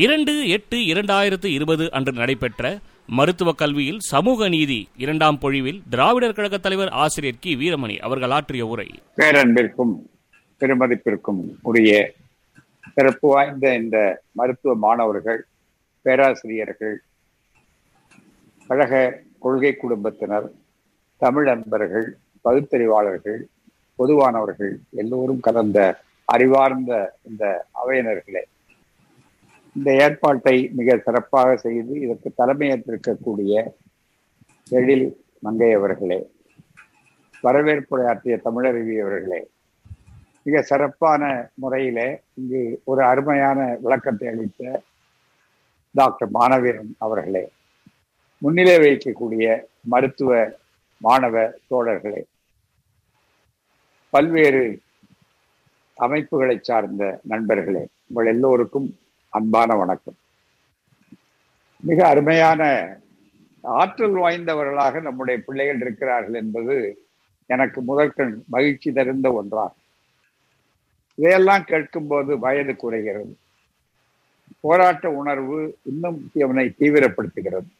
இரண்டு எட்டு இரண்டாயிரத்து இருபது அன்று நடைபெற்ற மருத்துவ கல்வியில் சமூக நீதி இரண்டாம் பொழிவில் திராவிடர் கழக தலைவர் ஆசிரியர் கி. வீரமணி அவர்கள் ஆற்றிய உரை. பேரன்பிற்கும் பெருமதிப்பிற்கும் உரிய சிறப்பு வாய்ந்த இந்த மருத்துவ மாணவர்கள் பேராசிரியர்கள் கழக கொள்கை குடும்பத்தினர் தமிழ் நண்பர்கள் பகுத்தறிவாளர்கள் பொதுவானவர்கள் எல்லோரும் கலந்த அறிவார்ந்த இந்த அவையினர்களே. இந்த ஏற்பாட்டை மிக சிறப்பாக செய்து இதற்கு தலைமையேற்றிருக்கக்கூடிய எழில் மங்கை அவர்களே வரவேற்புரையாற்றிய தமிழருவி அவர்களே மிக சிறப்பான முறையில இங்கு ஒரு அருமையான விளக்கத்தை அளித்த டாக்டர் மாணவீரன் அவர்களே முன்னிலை வைக்கக்கூடிய மருத்துவ மாணவ தோழர்களே பல்வேறு அமைப்புகளை சார்ந்த நண்பர்களே உங்கள் எல்லோருக்கும் அன்பான வணக்கம். மிக அருமையான ஆற்றல் வாய்ந்தவர்களாக நம்முடைய பிள்ளைகள் இருக்கிறார்கள் என்பது எனக்கு முதற்கண் மகிழ்ச்சி தருந்த ஒன்றாகும். இதையெல்லாம் கேட்கும்போது வயது குறைகிறது. போராட்ட உணர்வு இன்னும் அவனை தீவிரப்படுத்துகிறது.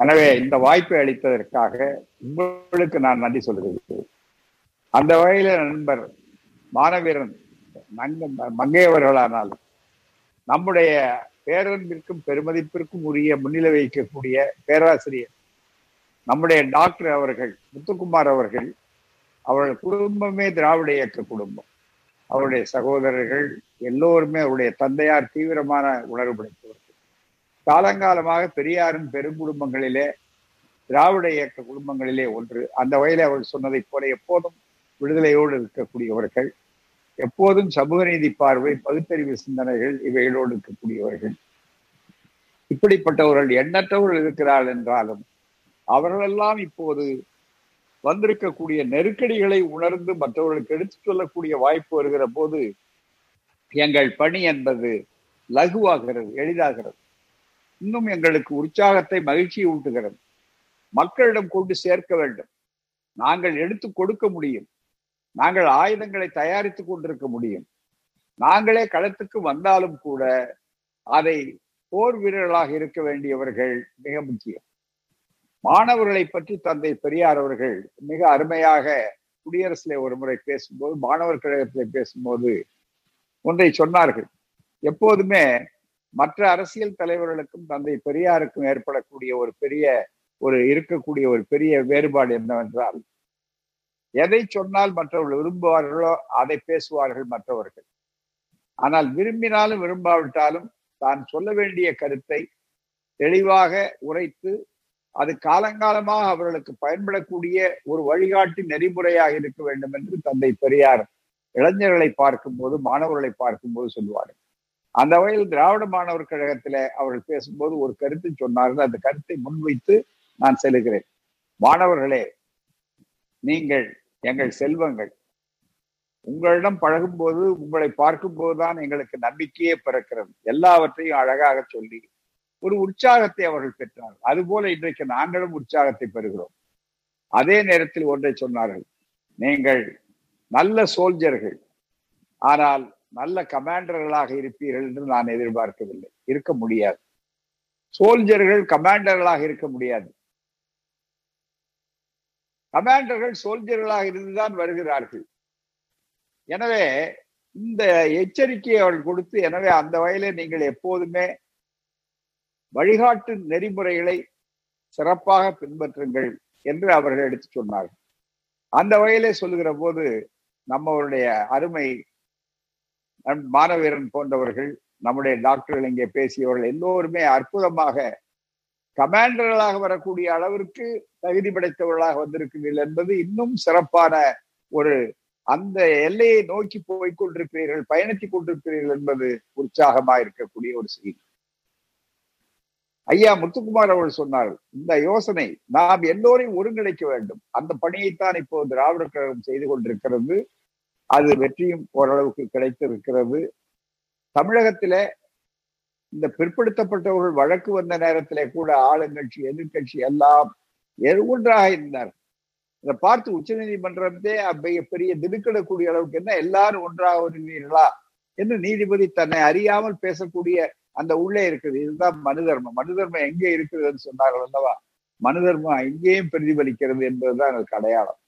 எனவே இந்த வாய்ப்பை அளித்ததற்காக உங்களுக்கு நான் நன்றி சொல்கிறேன். அந்த வகையில நண்பர் மாணவீரன் மங்கையவர்களானால் நம்முடைய பேரன்பிற்கும் பெருமதிப்பிற்கும் உரிய முன்னிலை வைக்கக்கூடிய பேராசிரியர் நம்முடைய டாக்டர் அவர்கள் முத்துக்குமார் அவர்கள் அவருடைய குடும்பமே திராவிட இயக்க குடும்பம். அவருடைய சகோதரர்கள் எல்லோருமே அவருடைய தந்தையார் தீவிரமான உணர்வு படைத்தவர்கள். காலங்காலமாக பெரியாரின் பெருங்குடும்பங்களிலே திராவிட இயக்க குடும்பங்களிலே ஒன்று. அந்த வகையில் அவர் சொன்னதைப் போல எப்போதும் விடுதலையோடு இருக்கக்கூடியவர்கள். எப்போதும் சமூக நீதி பார்வை பகுத்தறிவு சிந்தனைகள் இவைகளோடு இருக்கக்கூடியவர்கள். இப்படிப்பட்டவர்கள் எண்ணற்றவர்கள் இருக்கிறார்கள் என்றாலும் அவர்களெல்லாம் இப்போது வந்திருக்கக்கூடிய நெருக்கடிகளை உணர்ந்து மற்றவர்களுக்கு எடுத்துச் சொல்லக்கூடிய வாய்ப்பு வருகிற போது எங்கள் பணி என்பது லகுவாகிறது எளிதாகிறது. இன்னும் எங்களுக்கு உற்சாகத்தை மகிழ்ச்சியை ஊட்டுகிறது. மக்களிடம் கொண்டு சேர்க்க வேண்டும். நாங்கள் எடுத்து கொடுக்க முடியும். நாங்கள் ஆயுதங்களை தயாரித்துக் கொண்டிருக்க முடியும். நாங்களே களத்துக்கு வந்தாலும் கூட அதை போர் வீரர்களாக இருக்க வேண்டியவர்கள் மிக முக்கியம். மாணவர்களை பற்றி தந்தை பெரியார் அவர்கள் மிக அருமையாக குடியரசுல ஒரு முறை பேசும்போது மாணவர் கழகத்தில் பேசும்போது ஒன்றை சொன்னார்கள். எப்போதுமே மற்ற அரசியல் தலைவர்களுக்கும் தந்தை பெரியாருக்கும் ஏற்படக்கூடிய ஒரு பெரிய ஒரு இருக்கக்கூடிய ஒரு பெரிய வேறுபாடு என்னவென்றால் எதை சொன்னால் மற்றவர்கள் விரும்புவார்களோ அதை பேசுவார்கள் மற்றவர்கள். ஆனால் விரும்பினாலும் விரும்பாவிட்டாலும் தான் சொல்ல வேண்டிய கருத்தை தெளிவாக உரைத்து அது காலங்காலமாக அவர்களுக்கு பயன்படக்கூடிய ஒரு வழிகாட்டி நெறிமுறையாக இருக்க வேண்டும் என்று தந்தை பெரியார் இளைஞர்களை பார்க்கும்போது மாணவர்களை பார்க்கும்போது சொல்லுவார்கள் அந்த வகையில் திராவிட மாணவர் கழகத்தில அவர்கள் பேசும்போது ஒரு கருத்து சொன்னார்கள். அந்த கருத்தை முன்வைத்து நான் செல்கிறேன். மாணவர்களே நீங்கள் எங்கள் செல்வங்கள் உங்களிடம் பழகும் போது உங்களை பார்க்கும்போது தான் எங்களுக்கு நம்பிக்கையே பிறக்கிறது. எல்லாவற்றையும் அழகாக சொல்லி ஒரு உற்சாகத்தை அவர்கள் பெற்றார் அதுபோல இன்றைக்கு நாங்களும் உற்சாகத்தை பெறுகிறோம். அதே நேரத்தில் ஒன்றை சொன்னார்கள். நீங்கள் நல்ல சோல்ஜர்கள் ஆனால் நல்ல கமாண்டர்களாக இருப்பீர்கள் என்று நான் எதிர்பார்க்கவில்லை. இருக்க முடியாது. சோல்ஜர்கள் கமாண்டர்களாக இருக்க முடியாது. கமாண்டர்கள் சோல்ஜர்களாக இருந்துதான் வருகிறார்கள். எனவே இந்த எச்சரிக்கையை அவர்கள் கொடுத்து எனவே அந்த வகையில நீங்கள் எப்போதுமே வழிகாட்டு நெறிமுறைகளை சிறப்பாக பின்பற்றுங்கள் என்று அவர்கள் எடுத்து சொன்னார்கள். அந்த வகையிலே சொல்லுகிற போது நம்மளுடைய அருமை மாணவீரன் போன்றவர்கள் நம்முடைய டாக்டர்கள் இங்கே பேசியவர்கள் எல்லோருமே அற்புதமாக கமாண்டர்களாக வரக்கூடிய அளவிற்கு தகுதி படைத்தவர்களாக வந்திருக்கிறீர்கள் என்பது இன்னும் சிறப்பான ஒரு அந்த எல்லையை நோக்கி போய் கொண்டிருக்கிறீர்கள் பயணித்துக் கொண்டிருக்கிறீர்கள் என்பது உற்சாகமா இருக்கக்கூடிய ஒரு செய்தி. ஐயா முத்துக்குமார் அவர்கள் சொன்னார்கள் இந்த யோசனை நாம் எல்லோரையும் ஒருங்கிணைக்க வேண்டும். அந்த பணியைத்தான் இப்போ திராவிட கழகம் செய்து கொண்டிருக்கிறது. அது வெற்றியும் ஓரளவுக்கு கிடைத்திருக்கிறது. தமிழகத்தில இந்த பிற்படுத்தப்பட்டவர்கள் வழக்கு வந்த நேரத்திலே கூட ஆளுங்கட்சி எதிர்கட்சி எல்லாம் ஒன்றாக இருந்தார். இதை பார்த்து உச்ச நீதிமன்றத்தே பெரிய திடுக்கிடக்கூடிய அளவுக்கு என்ன எல்லாரும் ஒன்றாக வருவீர்களா என்று நீதிபதி தன்னை அறியாமல் பேசக்கூடிய அந்த உள்ளே இருக்குது. இதுதான் மனு தர்மம் மனு தர்மம் எங்கே இருக்குதுன்னு சொன்னார்கள் அல்லவா? மனு தர்மம் எங்கேயும் பிரதிபலிக்கிறது என்பதுதான் எனக்கு அடையாளம்.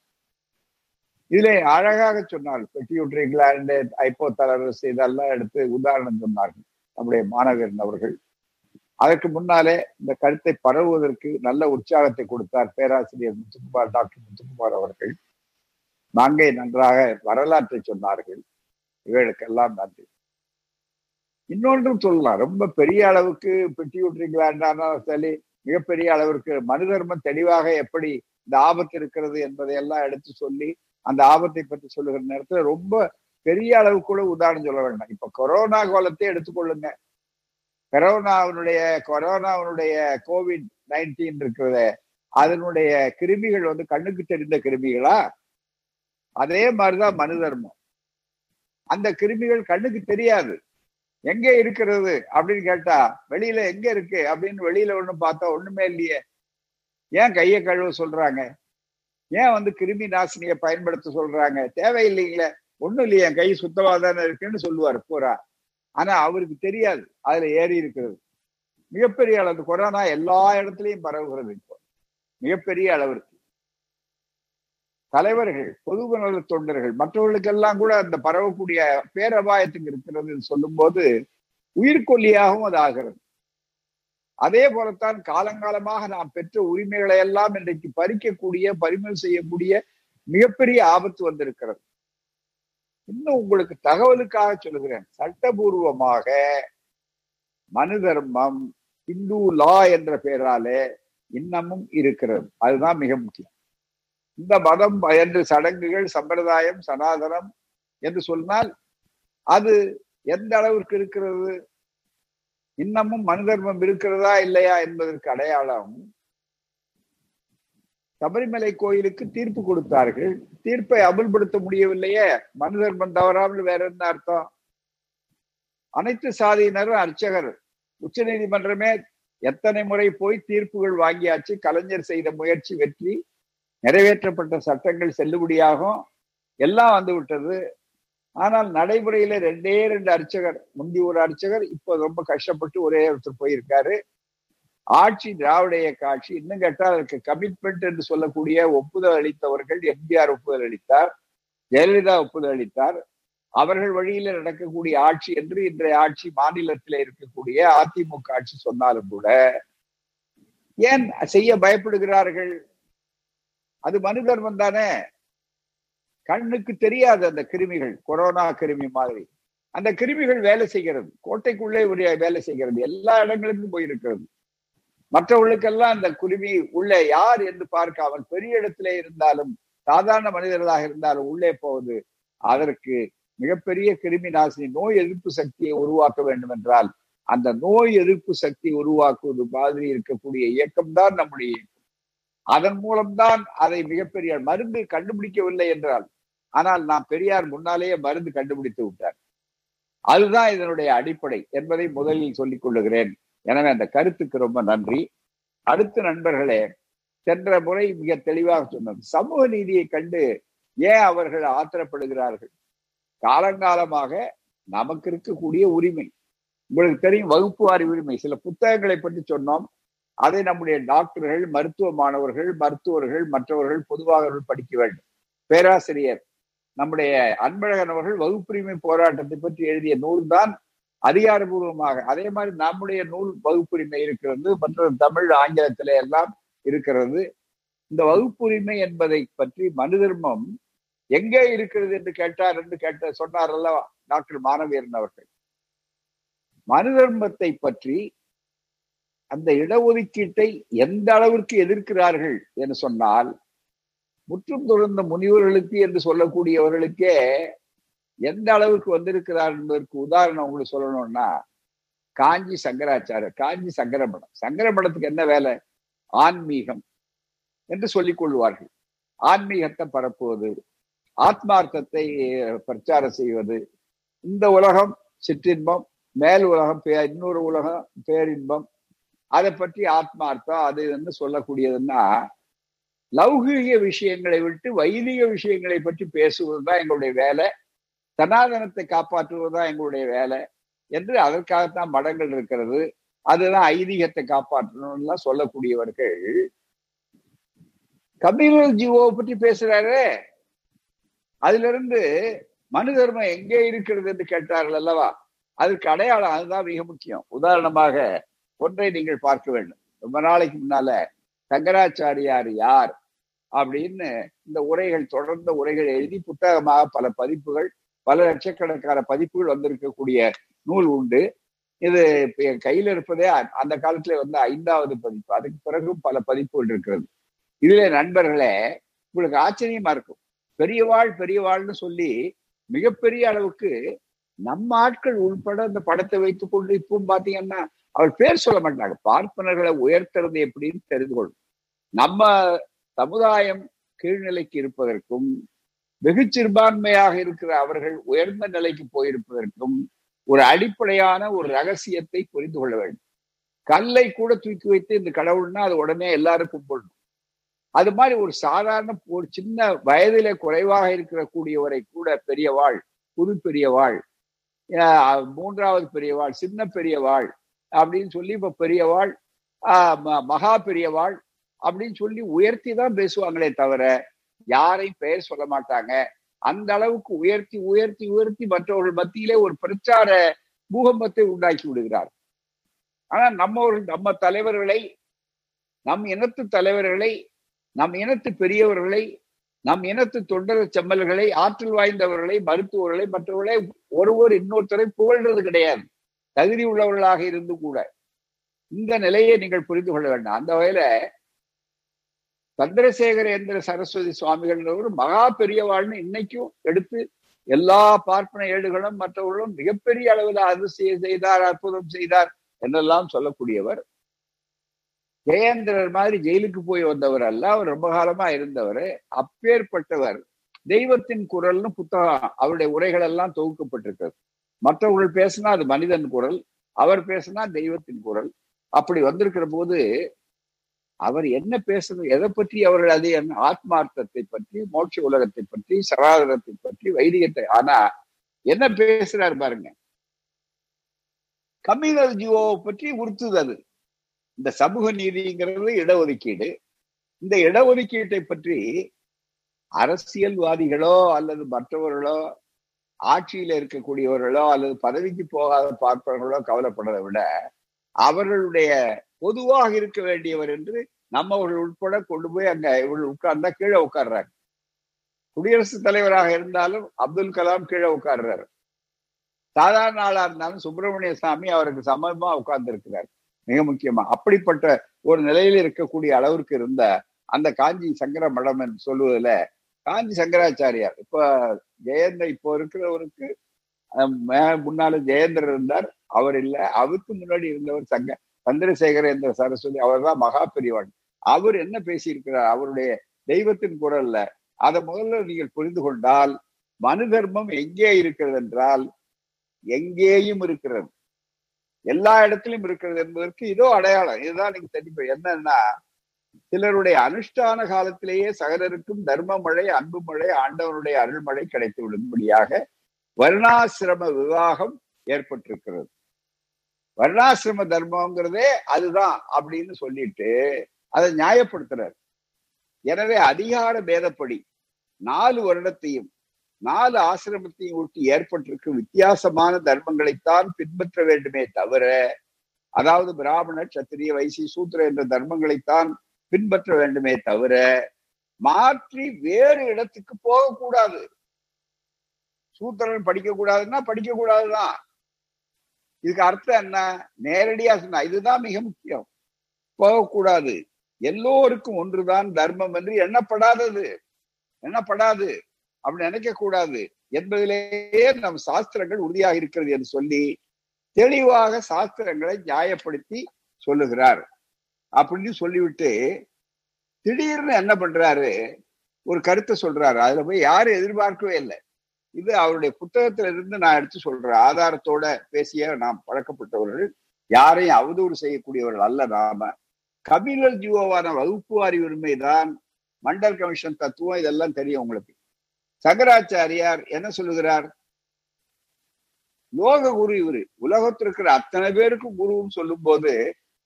இதுல அழகாக சொன்னார்கள். இங்கிலாந்து கிளாண்டு ஐப்போதலரஸ் இதெல்லாம் எடுத்து உதாரணம் சொன்னார்கள். நம்முடைய மாணவர் அவர்கள். அதற்கு முன்னாலே இந்த கருத்தை பரவுவதற்கு நல்ல உற்சாகத்தை கொடுத்தார் பேராசிரியர் முத்துக்குமார் டாக்டர் முத்துக்குமார் அவர்கள். நாங்கே நன்றாக வரலாற்றை சொன்னார்கள். இவர்களுக்கெல்லாம் நன்றி. இன்னொன்றும் சொல்லலாம். ரொம்ப பெரிய அளவுக்கு பெட்டி விட்டுறீங்களா சரி மிகப்பெரிய அளவிற்கு மனு தர்மம் தெளிவாக எப்படி இந்த ஆபத்து இருக்கிறது என்பதை எல்லாம் எடுத்து சொல்லி அந்த ஆபத்தை பற்றி சொல்லுகிற நேரத்துல ரொம்ப பெரிய அளவுக்கு கூட உதாரணம் சொல்ல வேண்டாம். இப்ப கொரோனா காலத்தை எடுத்துக்கொள்ளுங்க. கொரோனாவினுடைய கொரோனாவினுடைய கோவிட் நைன்டீன் இருக்கிறத அதனுடைய கிருமிகள் வந்து கண்ணுக்கு தெரிந்த கிருமிகளா? அதே மாதிரிதான் மனு தர்மம் அந்த கிருமிகள் கண்ணுக்கு தெரியாது. எங்க இருக்கிறது அப்படின்னு கேட்டா வெளியில எங்க இருக்கு அப்படின்னு வெளியில ஒண்ணு பார்த்தா ஒண்ணுமே இல்லையே. ஏன் கையை கழுவ சொல்றாங்க? ஏன் வந்து கிருமி நாசினியை பயன்படுத்த சொல்றாங்க? தேவையில்லைங்களே. ஒண்ணும் இல்லையே என் கை சுத்தமா தானே இருக்குன்னு சொல்லுவார் பூரா. ஆனா அவருக்கு தெரியாது. அதுல ஏறி இருக்கிறது. மிகப்பெரிய அளவு கொரோனா எல்லா இடத்துலயும் பரவுகிறது இப்போ. மிகப்பெரிய அளவிற்கு தலைவர்கள் பொது நல தொண்டர்கள் மற்றவர்களுக்கெல்லாம் கூட அந்த பரவக்கூடிய பேரபாயத்துக்கு இருக்கிறது சொல்லும் போது உயிர்கொல்லியாகவும் அது ஆகிறது. அதே போலத்தான் காலங்காலமாக நாம் பெற்ற உரிமைகளை எல்லாம் இன்றைக்கு பறிக்கக்கூடிய பறிமுதல் செய்யக்கூடிய மிகப்பெரிய ஆபத்து வந்திருக்கிறது. இன்னும் உங்களுக்கு தகவலுக்காக சொல்லுகிறேன். சட்டபூர்வமாக மனு தர்மம் இந்து லா என்ற பெயராலே இன்னமும் இருக்கிறது. அதுதான் மிக முக்கியம். இந்த மதம் என்று சடங்குகள் சம்பிரதாயம் சனாதனம் என்று சொன்னால் அது எந்த அளவிற்கு இருக்கிறது? இன்னமும் மனு தர்மம் இருக்கிறதா இல்லையா என்பதற்கு அடையாளம் சபரிமலை கோயிலுக்கு தீர்ப்பு கொடுத்தார்கள். தீர்ப்பை அமல்படுத்த முடியவில்லையே. மனு தர்மம் தவறாமல் வேற என்ன அர்த்தம்? அனைத்து சாதியினரும் அர்ச்சகர். உச்ச நீதிமன்றமே எத்தனை முறை போய் தீர்ப்புகள் வாங்கியாச்சு கலைஞர் செய்த முயற்சி வெற்றி நிறைவேற்றப்பட்ட சட்டங்கள் செல்லுபடியாகும் எல்லாம் வந்து விட்டது. ஆனால் நடைமுறையில ரெண்டே ரெண்டு அர்ச்சகர் முந்தி ஒரு அர்ச்சகர் இப்போ ரொம்ப கஷ்டப்பட்டு ஒரே ஒருத்தர் போயிருக்காரு. ஆட்சி திராவிட இயக்க ஆட்சி இன்னும் கேட்டால் அதற்கு கமிட்மெண்ட் என்று சொல்லக்கூடிய ஒப்புதல் அளித்தவர்கள் எம்ஜிஆர் ஒப்புதல் அளித்தார் ஜெயலலிதா ஒப்புதல் அளித்தார். அவர்கள் வழியில நடக்கக்கூடிய ஆட்சி என்று இன்றைய ஆட்சி மாநிலத்தில இருக்கக்கூடிய அதிமுக ஆட்சி சொன்னாலும் கூட ஏன் செய்ய பயப்படுகிறார்கள்? அது மனு தர்மம் தானே? கண்ணுக்கு தெரியாது அந்த கிருமிகள் கொரோனா கிருமி மாதிரி. அந்த கிருமிகள் வேலை செய்கிறது. கோட்டைக்குள்ளே ஒரு வேலை செய்கிறது. எல்லா இடங்களுக்கும் போயிருக்கிறது. மற்றவர்களுக்கெல்லாம் அந்த குருமி உள்ளே யார் என்று பார்க்க அவன் பெரிய இடத்திலே இருந்தாலும் சாதாரண மனிதர்களாக இருந்தாலும் உள்ளே போவது அதற்கு மிகப்பெரிய கிருமி நாசினி நோய் எதிர்ப்பு சக்தியை உருவாக்க வேண்டும் என்றால் அந்த நோய் எதிர்ப்பு சக்தி உருவாக்குவது மாதிரி இருக்கக்கூடிய இயக்கம் தான் நம்முடைய இயக்கம். அதன் மூலம்தான் அதை மிகப்பெரிய மருந்து கண்டுபிடிக்கவில்லை என்றால் ஆனால் நாம் பெரியார் முன்னாலேயே மருந்து கண்டுபிடித்து விட்டார். அதுதான் இதனுடைய அடிப்படை என்பதை முதலில் சொல்லிக் கொள்ளுகிறேன். எனவே அந்த கருத்துக்கு ரொம்ப நன்றி. அடுத்த நண்பர்களே சென்ற முறை மிக தெளிவாக சொன்னது சமூக நீதியை கண்டு ஏன் அவர்கள் ஆத்திரப்படுகிறார்கள்? காலங்காலமாக நமக்கு இருக்கக்கூடிய உரிமை. உங்களுக்கு தெரியும் வகுப்பு வாரி உரிமை. சில புத்தகங்களை பற்றி சொன்னோம். அதை நம்முடைய டாக்டர்கள் மருத்துவ மாணவர்கள் மருத்துவர்கள் மற்றவர்கள் பொதுவாக படிக்க வேண்டும். பேராசிரியர் நம்முடைய அன்பழகன் அவர்கள் வகுப்புரிமை போராட்டத்தை பற்றி எழுதிய நூல் தான் அதிகாரபூர்வமாக. அதே மாதிரி நம்முடைய நூல் வகுப்புரிமை இருக்கிறது மற்ற தமிழ் ஆங்கிலத்தில எல்லாம் இருக்கிறது. இந்த வகுப்புரிமை என்பதை பற்றி மனு தர்மம் எங்கே இருக்கிறது என்று கேட்டார் என்று கேட்ட சொன்னார் அல்லவா டாக்டர் மாணவீரன் அவர்கள். மனு தர்மத்தை பற்றி அந்த இடஒதுக்கீட்டை எந்த அளவிற்கு எதிர்க்கிறார்கள் என்று சொன்னால் முற்றும் தொடர்ந்த முனிவர்களுக்கு என்று சொல்லக்கூடியவர்களுக்கே எந்த அளவுக்கு வந்திருக்கிறார் என்பதற்கு உதாரணம் உங்களுக்கு சொல்லணும்னா காஞ்சி சங்கராச்சாரியர் காஞ்சி சங்கரமடம். சங்கரமடத்துக்கு என்ன வேலை? ஆன்மீகம் என்று சொல்லிக் கொள்வார்கள். ஆன்மீகத்தை பரப்புவது ஆத்மார்த்தத்தை பிரச்சாரம் செய்வது. இந்த உலகம் சிற்றின்பம் மேல் உலகம் இன்னொரு உலகம் பேரின்பம். அதை பற்றி ஆத்மார்த்தம் அது என்ன சொல்லக்கூடியதுன்னா லௌகீக விஷயங்களை விட்டு வைதிக விஷயங்களை பற்றி பேசுவது தான் எங்களுடைய வேலை. சனாதனத்தை காப்பாற்றுவது தான் எங்களுடைய வேலை. என்று அதற்காகத்தான் மடங்கள் இருக்கிறது. அதுதான் ஐதீகத்தை காப்பாற்றணும்லாம் சொல்லக்கூடியவர்கள். கம்யூனல் ஜீவோவை பற்றி பேசுறாரு. அதுல இருந்து மனு தர்மம் எங்கே இருக்கிறது என்று கேட்டார்கள் அல்லவா? அதற்கு அடையாளம் அதுதான் மிக முக்கியம். உதாரணமாக ஒன்றை நீங்கள் பார்க்க வேண்டும். ரொம்ப நாளைக்கு முன்னால சங்கராச்சாரியார் யார்? அப்படின்னு இந்த உரைகள் தொடர்ந்த உரைகள் எழுதி புத்தகமாக பல பதிப்புகள் பல லட்சக்கணக்கான பதிப்புகள் வந்திருக்கக்கூடிய நூல் உண்டு. இது என் கையில இருப்பதே அந்த காலத்துல வந்து ஐந்தாவது பதிப்பு. அதுக்கு பிறகும் பல பதிப்புகள் இருக்கிறது. இதுல நண்பர்களே உங்களுக்கு ஆச்சரியமா இருக்கும். பெரியவாள் பெரியவாள்னு சொல்லி மிகப்பெரிய அளவுக்கு நம்ம ஆட்கள் உள்பட அந்த படத்தை வைத்துக் கொண்டு இப்பவும் பாத்தீங்கன்னா அவர் பேர் சொல்ல மாட்டாங்க. பார்ப்பனர்களை உயர்த்துறது எப்படின்னு தெரிந்து கொள்ளும். நம்ம சமுதாயம் கீழ்நிலைக்கு இருப்பதற்கும் வெகு சிறுபான்மையாக இருக்கிற அவர்கள் உயர்ந்த நிலைக்கு போயிருப்பதற்கும் ஒரு அடிப்படையான ஒரு ரகசியத்தை புரிந்து கொள்ள வேண்டும். கல்லை கூட தூக்கி வைத்து இந்த கடவுள்னா அது உடனே எல்லாருக்கும் போடணும் அது மாதிரி ஒரு சாதாரண ஒரு சின்ன வயதில குறைவாக இருக்கிற கூடியவரை கூட பெரியவாள் புது பெரியவாள் மூன்றாவது பெரியவாள் சின்ன பெரியவாள் அப்படின்னு சொல்லி இப்ப பெரியவாள் மகா பெரியவாள் அப்படின்னு சொல்லி உயர்த்தி தான் பேசுவாங்களே தவிர யாரையும் பெயர் சொல்ல மாட்டாங்க. அந்த அளவுக்கு உயர்த்தி உயர்த்தி உயர்த்தி மற்றவர்கள் மத்தியிலே ஒரு பிரச்சார பூகம்பத்தை உண்டாக்கி விடுகிறார். ஆனா நம்மவர்கள் நம்ம தலைவர்களை நம் இனத்து தலைவர்களை நம் இனத்து பெரியவர்களை நம் இனத்து தொண்டர் செம்மல்களை ஆற்றல் வாய்ந்தவர்களை மருத்துவர்களை மற்றவர்களை ஒருவர் இன்னொருத்தரை புகழ்றது கிடையாது. தகுதி உள்ளவர்களாக இருந்து கூட. இந்த நிலையை நீங்கள் புரிந்து கொள்ள வேண்டாம். அந்த வகையில சந்திரசேகரேந்திர சரஸ்வதி சுவாமிகள் மகா பெரியவாள்னு இன்னைக்கும் எடுத்து எல்லா பார்ப்பன ஏடுகளும் மற்றவர்களும் மிகப்பெரிய அளவில் அதிசயம் செய்தார் அற்புதம் செய்தார் என்றெல்லாம் சொல்லக்கூடியவர் ஜெயேந்திரர் மாதிரி ஜெயிலுக்கு போய் வந்தவர் அல்ல. அவர் ரொம்ப காலமா இருந்தவர். அப்பேற்பட்டவர். தெய்வத்தின் குரல்னு புத்தகம். அவருடைய உரைகள் எல்லாம் தொகுக்கப்பட்டிருக்கிறது. மற்றவர்கள் பேசினா அது மனிதன் குரல். அவர் பேசினா தெய்வத்தின் குரல். அப்படி வந்திருக்கிற போது அவர் என்ன பேசுறது எதை பற்றி அவர்கள் அது என்ன? ஆத்மார்த்தத்தை பற்றி மோட்ச உலகத்தை பற்றி சராதனத்தை பற்றி வைதிகத்தை. ஆனா என்ன பேசுறாரு பாருங்க. கம்யூனல் ஜீவோவை பற்றி உறுத்துதல். இந்த சமூக நீதிங்கிறது இடஒதுக்கீடு. இந்த இடஒதுக்கீட்டை பற்றி அரசியல்வாதிகளோ அல்லது மற்றவர்களோ ஆட்சியில இருக்கக்கூடியவர்களோ அல்லது பதவிக்கு போகாத பார்ப்பவர்களோ கவலைப்படுறதை விட அவர்களுடைய பொதுவாக இருக்க வேண்டியவர் என்று நம்மவர்கள் உட்பட கொண்டு போய் அங்க இவர்கள் உட்கார்ந்தா கீழே உட்கார்றாங்க. குடியரசுத் தலைவராக இருந்தாலும் அப்துல் கலாம் கீழே உட்கார்றாரு. சாதாரண ஆளா இருந்தாலும் சுப்பிரமணிய சாமி அவருக்கு சமமா உட்கார்ந்து இருக்கிறார் மிக முக்கியமா. அப்படிப்பட்ட ஒரு நிலையில இருக்கக்கூடிய அளவிற்கு இருந்த அந்த காஞ்சி சங்கர மடம் என்று சொல்லுவதில் காஞ்சி சங்கராச்சாரியார் இப்ப ஜெயந்த இப்போ இருக்கிறவருக்கு முன்னால ஜெயந்தர் இருந்தார் அவர் இல்ல. அவருக்கு முன்னாடி இருந்தவர் சங்க சந்திரசேகரேந்திர சரஸ்வதி அவர் தான் மகா பெரியவன். அவர் என்ன பேசியிருக்கிறார்? அவருடைய தெய்வத்தின் குரல்ல அதை முதல்ல நீங்கள் புரிந்து கொண்டால் மனு தர்மம் எங்கே இருக்கிறது என்றால் எங்கேயும் இருக்கிறது. எல்லா இடத்திலும் இருக்கிறது என்பதற்கு இதோ அடையாளம். இதுதான் நீங்க தெரிஞ்சு என்னன்னா சிலருடைய அனுஷ்டான காலத்திலேயே சகலருக்கும் தர்ம மழை அன்பு மழை ஆண்டவனுடைய அருள்மழை கிடைத்து விடும்படியாக வர்ணாசிரம விவாகம் ஏற்பட்டிருக்கிறது. வர்ணாசிரம தர்மங்கிறதே அதுதான் அப்படின்னு சொல்லிட்டு அதை நியாயப்படுத்துறார். எனவே அதிகார பேதப்படி நாலு வருடத்தையும் நாலு ஆசிரமத்தையும் ஒட்டி ஏற்பட்டிருக்கும் வித்தியாசமான தர்மங்களைத்தான் பின்பற்ற வேண்டுமே தவிர அதாவது பிராமண சத்திரிய வைசி சூத்திர என்ற தர்மங்களைத்தான் பின்பற்ற வேண்டுமே தவிர மாற்றி வேறு இடத்துக்கு போகக்கூடாது. சூத்திரன் படிக்க கூடாதுன்னா படிக்க கூடாதுதான் இதுக்கு அர்த்தம் என்ன? நேரடியா சொன்னா இதுதான் மிக முக்கியம். போகக்கூடாது. எல்லோருக்கும் ஒன்றுதான் தர்மம் என்று எண்ணப்படாதது. எண்ணப்படாது. அப்படி நினைக்க கூடாது. என்பதிலேயே நம் சாஸ்திரங்கள் உறுதியாக இருக்கிறது என்று சொல்லி தெளிவாக சாஸ்திரங்களை நியாயப்படுத்தி சொல்லுகிறார். அப்படின்னு சொல்லிவிட்டு திடீர்னு என்ன பண்றாரு? ஒரு கருத்தை சொல்றாரு. அதுல போய் யாரும் எதிர்பார்க்கவே இல்லை. இது அவருடைய புத்தகத்துல இருந்து நான் எடுத்து சொல்றேன். ஆதாரத்தோட பேசிய நாம் பழக்கப்பட்டவர்கள் யாரையும் அவதூறு செய்யக்கூடியவர்கள் அல்ல நாம. கபிலர் ஜீவோவான வகுப்பு அறிவுரிமை தான் மண்டல் கமிஷன் தத்துவம் இதெல்லாம் தெரியும் உங்களுக்கு. சங்கராச்சாரியார் என்ன சொல்லுகிறார்? லோக குரு இவரு. உலகத்தில் இருக்கிற அத்தனை பேருக்கும் குருவும் சொல்லும் போது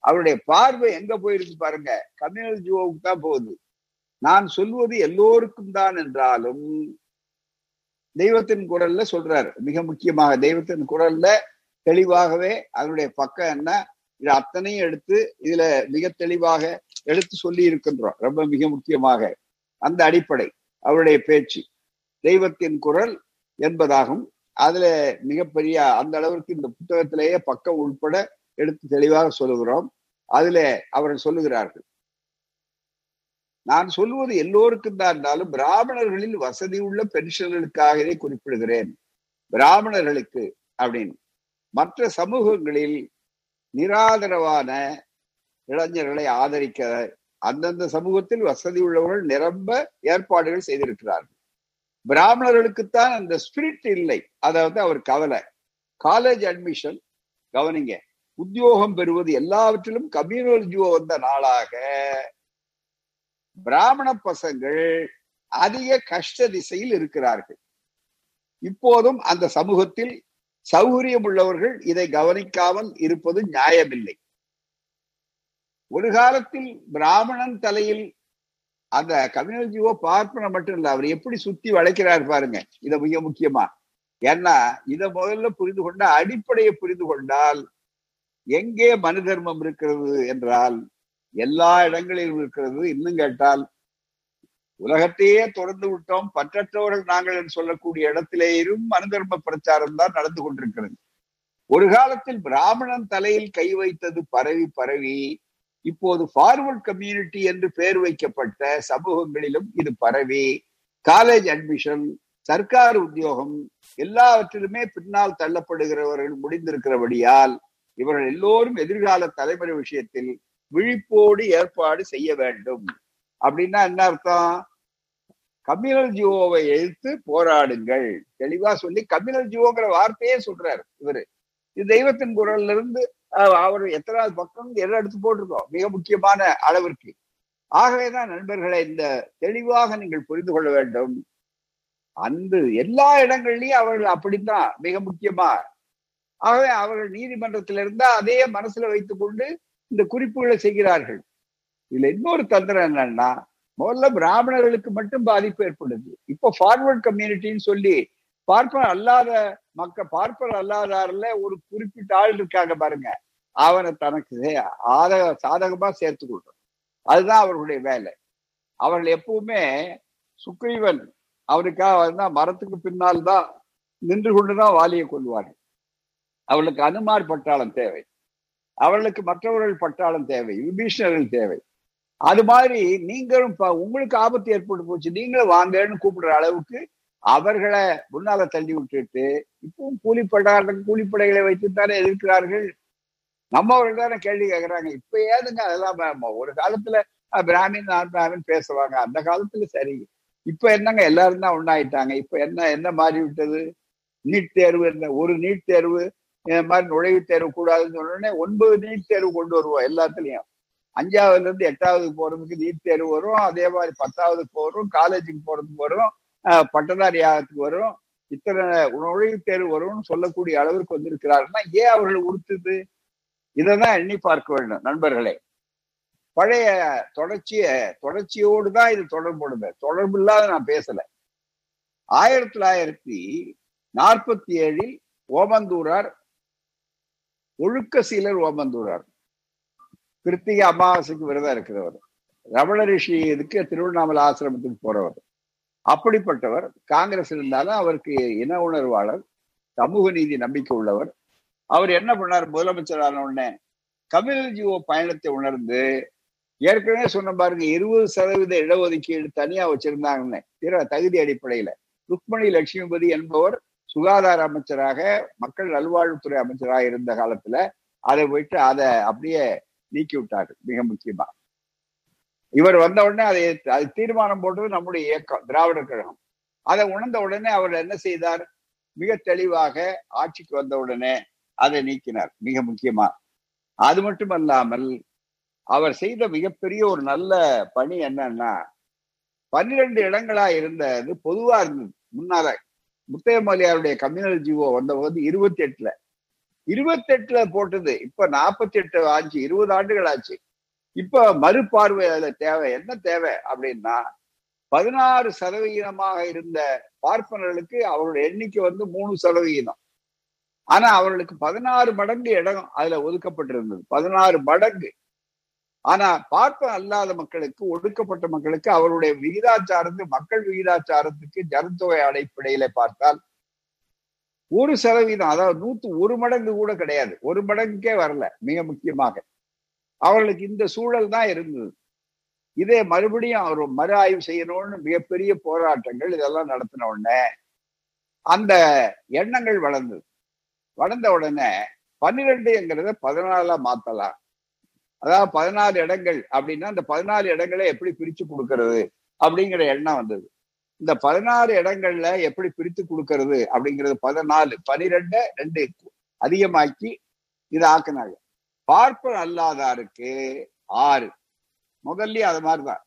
அவருடைய பார்வை எங்க போயிருக்கு பாருங்க. கம்யூனல் ஜீவோவுக்கு தான் போகுது. நான் சொல்வது எல்லோருக்கும் தான் என்றாலும் தெய்வத்தின் குரல்ல சொல்றாரு. மிக முக்கியமாக தெய்வத்தின் குரல்ல தெளிவாகவே அதனுடைய பக்கம் என்ன? இது அத்தனையும் எடுத்து இதுல மிக தெளிவாக எடுத்து சொல்லி இருக்கின்றோம் ரொம்ப மிக முக்கியமாக. அந்த அடிப்படை. அவருடைய பேச்சு. தெய்வத்தின் குரல் என்பதாகும். அதுல மிகப்பெரிய அந்த அளவிற்கு இந்த புத்தகத்திலேயே பக்கம் உட்பட எடுத்து தெளிவாக சொல்லுகிறோம். அதுல அவர்கள் சொல்லுகிறார்கள். நான் சொல்லுவது எல்லோருக்கும் தான் இருந்தாலும் பிராமணர்களில் வசதி உள்ள பென்ஷனர்களுக்காகவே குறிப்பிடுகிறேன். பிராமணர்களுக்கு அப்படின்னு. மற்ற சமூகங்களில் நிராதரவான இளைஞர்களை ஆதரிக்க அந்தந்த சமூகத்தில் வசதி உள்ளவர்கள் நிரம்ப ஏற்பாடுகள் செய்திருக்கிறார்கள். பிராமணர்களுக்குத்தான் அந்த ஸ்பிரிட் இல்லை. அதாவது அவர் கவலை. காலேஜ் அட்மிஷன் கவனிங்க உத்தியோகம் பெறுவது எல்லாவற்றிலும் கம்யூனல் ஜுவோ வந்த நாளாக. பிராமண பசங்கள் அதிக கஷ்ட திசையில் இருக்கிறார்கள். இப்போதும் அந்த சமூகத்தில் சௌகரியம் உள்ளவர்கள் இதை கவனிக்காமல் இருப்பது நியாயமில்லை. ஒரு காலத்தில் பிராமணன் தலையில் அந்த கம்யூனல் ஜீவோ பார்ப்பன மட்டும் இல்ல அவர் எப்படி சுத்தி வளைக்கிறார் பாருங்க இத மிக முக்கியமா. ஏன்னா இத முதல்ல புரிந்து கொண்ட அடிப்படையை புரிந்து கொண்டால் எங்கே மனு தர்மம் இருக்கிறது என்றால் எல்லா இடங்களிலும் இருக்கிறது. இன்னும் கேட்டால் உலகத்தையே தொடர்ந்து விட்டோம் பற்றற்றவர்கள் நாங்கள் என்று சொல்லக்கூடிய இடத்திலேயும் மனு தர்ம பிரச்சாரம் தான் நடந்து கொண்டிருக்கிறது. ஒரு காலத்தில் பிராமணன் தலையில் கை வைத்தது பரவி பரவி இப்போது ஃபார்வர்ட் கம்யூனிட்டி என்று பெயர் வைக்கப்பட்ட சமூகங்களிலும் இது பரவி. காலேஜ் அட்மிஷன் சர்க்கார் உத்தியோகம் எல்லாவற்றிலுமே பின்னால் தள்ளப்படுகிறவர்கள் முடிந்திருக்கிறபடியால் இவர்கள் எல்லோரும் எதிர்கால தலைமுறை விஷயத்தில் விழிப்போடு ஏற்பாடு செய்ய வேண்டும். அப்படின்னா என்ன அர்த்தம்? கம்யூனல் ஜியோவை எழுத்து போராடுங்கள். தெளிவா சொல்லி கம்யூனல் ஜியோங்கிற வார்த்தையே சொல்றாரு இவரு. இது தெய்வத்தின் குரல்ல இருந்து அவர் எத்தனாவது பக்கம் எல்லாம் எடுத்து போட்டிருக்கோம் மிக முக்கியமான அளவிற்கு. ஆகவேதான் நண்பர்களை இந்த தெளிவாக நீங்கள் புரிந்து கொள்ள வேண்டும். அந்த எல்லா இடங்கள்லயும் அவர்கள் அப்படித்தான் மிக முக்கியமா. ஆகவே அவர்கள் நீதிமன்றத்தில் இருந்தா அதே மனசுல வைத்துக் கொண்டு இந்த குறிப்புகளை செய்கிறார்கள். இதுல இன்னொரு தந்திரம் என்னன்னா முதல்ல பிராமணர்களுக்கு மட்டும் பாதிப்பு ஏற்படுது. இப்போ ஃபார்வர்ட் கம்யூனிட்டின்னு சொல்லி பார்ப்பர் அல்லாத மக்க பார்ப்பர் அல்லாதாரில் ஒரு குறிப்பிட்ட ஆள் இருக்காங்க பாருங்க. அவனை தனக்கு ஆதக சாதகமா சேர்த்து கொள்றோம் அதுதான் அவர்களுடைய வேலை. அவர்கள் எப்பவுமே சுக்ரீவன் அவருக்காக வந்தா மரத்துக்கு பின்னால் தான் நின்று கொண்டுதான் வாலியை கொள்வார்கள் அவளுக்கு அனுமார் பட்டாளம் தேவை. அவர்களுக்கு மற்றவர்கள் பட்டாளம் தேவை விபீஷணர்கள் தேவை. அது மாதிரி நீங்களும் உங்களுக்கு ஆபத்து ஏற்பட்டு போச்சு நீங்களும் வாங்கன்னு கூப்பிடுற அளவுக்கு அவர்களை முன்னால தள்ளி விட்டுட்டு இப்பவும் கூலிப்படார்கள் கூலிப்படைகளை வைத்துத்தானே எதிர்க்கிறார்கள்? நம்மவர்கள் தானே கேள்வி கேட்கிறாங்க. இப்ப ஏதுங்க அதெல்லாம் ஒரு காலத்துல பிராமின் நான் பிராமின் பேசுவாங்க. அந்த காலத்துல சரி. இப்ப என்னங்க எல்லாரும் தான் ஒன்னாயிட்டாங்க இப்ப என்ன என்ன மாறி விட்டது? நீட் தேர்வு என்ன? ஒரு நீட் தேர்வு இந்த மாதிரி நுழைவுத் தேர்வு கூடாதுன்னு சொன்னோடனே ஒன்பது நீட் தேர்வு கொண்டு வருவோம் எல்லாத்துலயும். அஞ்சாவதுல இருந்து எட்டாவதுக்கு போறதுக்கு நீட் தேர்வு வரும். அதே மாதிரி பத்தாவதுக்கு போறோம் காலேஜுக்கு போறதுக்கு வரும். பட்டதாரி ஆகத்துக்கு வரும். இத்தனை நுழைவுத் தேர்வு வரும்னு சொல்லக்கூடிய அளவிற்கு வந்திருக்கிறாருன்னா ஏன் அவர்கள் உறுத்துது இதைதான் எண்ணி பார்க்க வேண்டும் நண்பர்களே. பழைய தொடர்ச்சிய தொடர்ச்சியோடு தான் இது தொடர்புடுது தொடர்பு இல்லாத நான் பேசல. ஆயிரத்தி தொள்ளாயிரத்தி நாற்பத்தி ஏழில் ஓமந்தூரார் ஒழுக்க சீலர் ஓமந்தூரார். கிருத்திகை அமாவாசைக்கு விரதம் இருக்கிறவர். ரமண ரிஷி இதுக்கு திருவண்ணாமலை ஆசிரமத்துக்கு போறவர். அப்படிப்பட்டவர் காங்கிரஸ் இருந்தாலும் அவருக்கு இன உணர்வாளர் சமூக நீதி நம்பிக்கை உள்ளவர். அவர் என்ன பண்ணார்? முதலமைச்சரான உடனே கபில் ஜீவோ பயணத்தை உணர்ந்து ஏற்கனவே சொன்ன பாருங்க இருபது சதவீத இடஒதுக்கீடு தனியா வச்சிருந்தாங்கன்னு திற தகுதி அடிப்படையில. ருக்மணி லட்சுமிபதி என்பவர் சுகாதார அமைச்சராக மக்கள் நல்வாழ்வுத்துறை அமைச்சராக இருந்த காலத்துல அதை போயிட்டு அதை அப்படியே நீக்கி விட்டாரு மிக முக்கியமா. இவர் வந்த உடனே அதை அது தீர்மானம் போட்டது நம்முடைய இயக்கம் திராவிட கழகம். அதை உணர்ந்த உடனே அவர் என்ன செய்தார்? மிக தெளிவாக ஆட்சிக்கு வந்த உடனே அதை நீக்கினார் மிக முக்கியமா. அது மட்டுமல்லாமல் அவர் செய்த மிகப்பெரிய ஒரு நல்ல பணி என்னன்னா பன்னிரண்டு இடங்களா இருந்தது பொதுவா இருந்தது முன்னால முத்தையமலையாருடைய கம்யூனல் ஜீவோ வந்தபோது இருபத்தி எட்டுல இருபத்தி எட்டுல போட்டது இப்ப நாற்பத்தி எட்டு ஆச்சு இருபது ஆண்டுகள் ஆச்சு. இப்ப மறுபார்வை அதுல தேவை என்ன தேவை அப்படின்னா பதினாறு சதவிகிதமாக இருந்த பார்ப்பனர்களுக்கு அவருடைய எண்ணிக்கை வந்து மூணு சதவிகிதம். ஆனா அவர்களுக்கு பதினாறு மடங்கு இடம் அதுல ஒதுக்கப்பட்டிருந்தது. பதினாறு மடங்கு. ஆனா பார்ப்பன் அல்லாத மக்களுக்கு ஒடுக்கப்பட்ட மக்களுக்கு அவருடைய விகிதாச்சாரத்து மக்கள் விகிதாச்சாரத்துக்கு ஜனத்தொகை அடிப்படையில பார்த்தால் ஒரு சதவீதம் அதாவது நூத்து ஒரு மடங்கு கூட கிடையாது. ஒரு மடங்குக்கே வரல மிக முக்கியமாக. அவர்களுக்கு இந்த சூழல் தான் இருந்தது. இதே மறுபடியும் அவர் மறு ஆய்வு செய்யணும்னு மிகப்பெரிய போராட்டங்கள் இதெல்லாம் நடத்தின உடனே அந்த எண்ணங்கள் வளர்ந்தது. வளர்ந்த உடனே பன்னிரெண்டுங்கிறத பதினாலா மாத்தலாம். அதாவது பதினாலு இடங்கள் அப்படின்னா இந்த பதினாலு இடங்களை எப்படி பிரிச்சு கொடுக்கறது அப்படிங்கிற எண்ணம் வந்தது. இந்த பதினாறு இடங்கள்ல எப்படி பிரித்து கொடுக்கறது அப்படிங்கிறது பதினாலு பனிரெண்டு ரெண்டு அதிகமாக்கி இதை ஆக்குனாங்க. பார்ப்பன் அல்லாதாருக்கு ஆறு. முதல்ல அது மாதிரிதான்.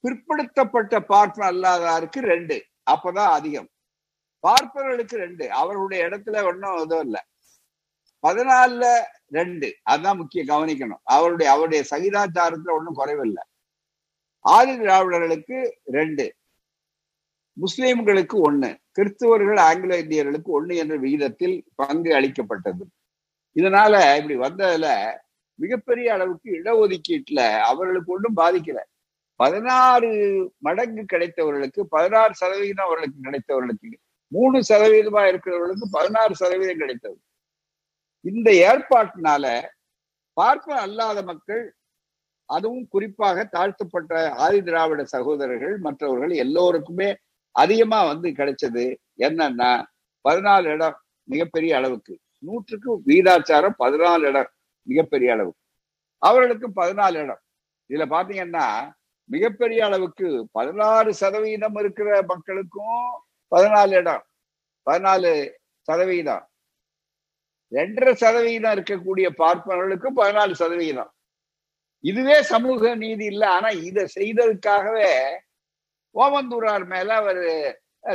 பிற்படுத்தப்பட்ட பார்ப்பன் அல்லாதாருக்கு ரெண்டு. அப்பதான் அதிகம். பார்ப்பவர்களுக்கு ரெண்டு. அவர்களுடைய இடத்துல ஒன்றும் இதுவும் இல்லை. பதினாலுல ரெண்டு. அதான் முக்கிய கவனிக்கணும். அவருடைய அவருடைய சகிதாச்சாரத்துல ஒன்றும் குறைவில்லை. ஆதி திராவிடர்களுக்கு ரெண்டு. முஸ்லிம்களுக்கு ஒண்ணு. கிறிஸ்துவர்கள் ஆங்கில இந்தியர்களுக்கு ஒண்ணு என்ற விகிதத்தில் பங்கு அளிக்கப்பட்டது. இதனால இப்படி வந்ததுல மிகப்பெரிய அளவுக்கு இடஒதுக்கீட்டுல அவர்களுக்கு ஒன்றும் பாதிக்கல. பதினாறு மடங்கு கிடைத்தவர்களுக்கு பதினாறு சதவீதம் அவர்களுக்கு கிடைத்தவர்களுக்கு மூணு சதவீதமா இருக்கிறவர்களுக்கு பதினாறு சதவீதம் கிடைத்தது. இந்த ஏற்பாட்டினால பார்ப்ப அல்லாத மக்கள் அதுவும் குறிப்பாக தாழ்த்தப்பட்ட ஆதி திராவிட சகோதரர்கள் மற்றவர்கள் எல்லோருக்குமே அதிகமா வந்து கிடைச்சது என்னன்னா பதினாலு இடம் மிகப்பெரிய அளவுக்கு. நூற்றுக்கு வீதாச்சாரம் பதினாலு இடம் மிகப்பெரிய அளவு. அவர்களுக்கு பதினாலு இடம். இதுல பாத்தீங்கன்னா மிகப்பெரிய அளவுக்கு பதினாறு சதவீதம் இருக்கிற மக்களுக்கும் பதினாலு இடம். பதினாலு சதவீதம். ரெண்டரை சதவீதம் இருக்கக்கூடிய பார்ப்பவர்களுக்கும் பதினாலு சதவீதம். இதுவே சமூக நீதி இல்லை. ஆனா இதை செய்ததுக்காகவே ஓமந்தூரார் மேல அவர்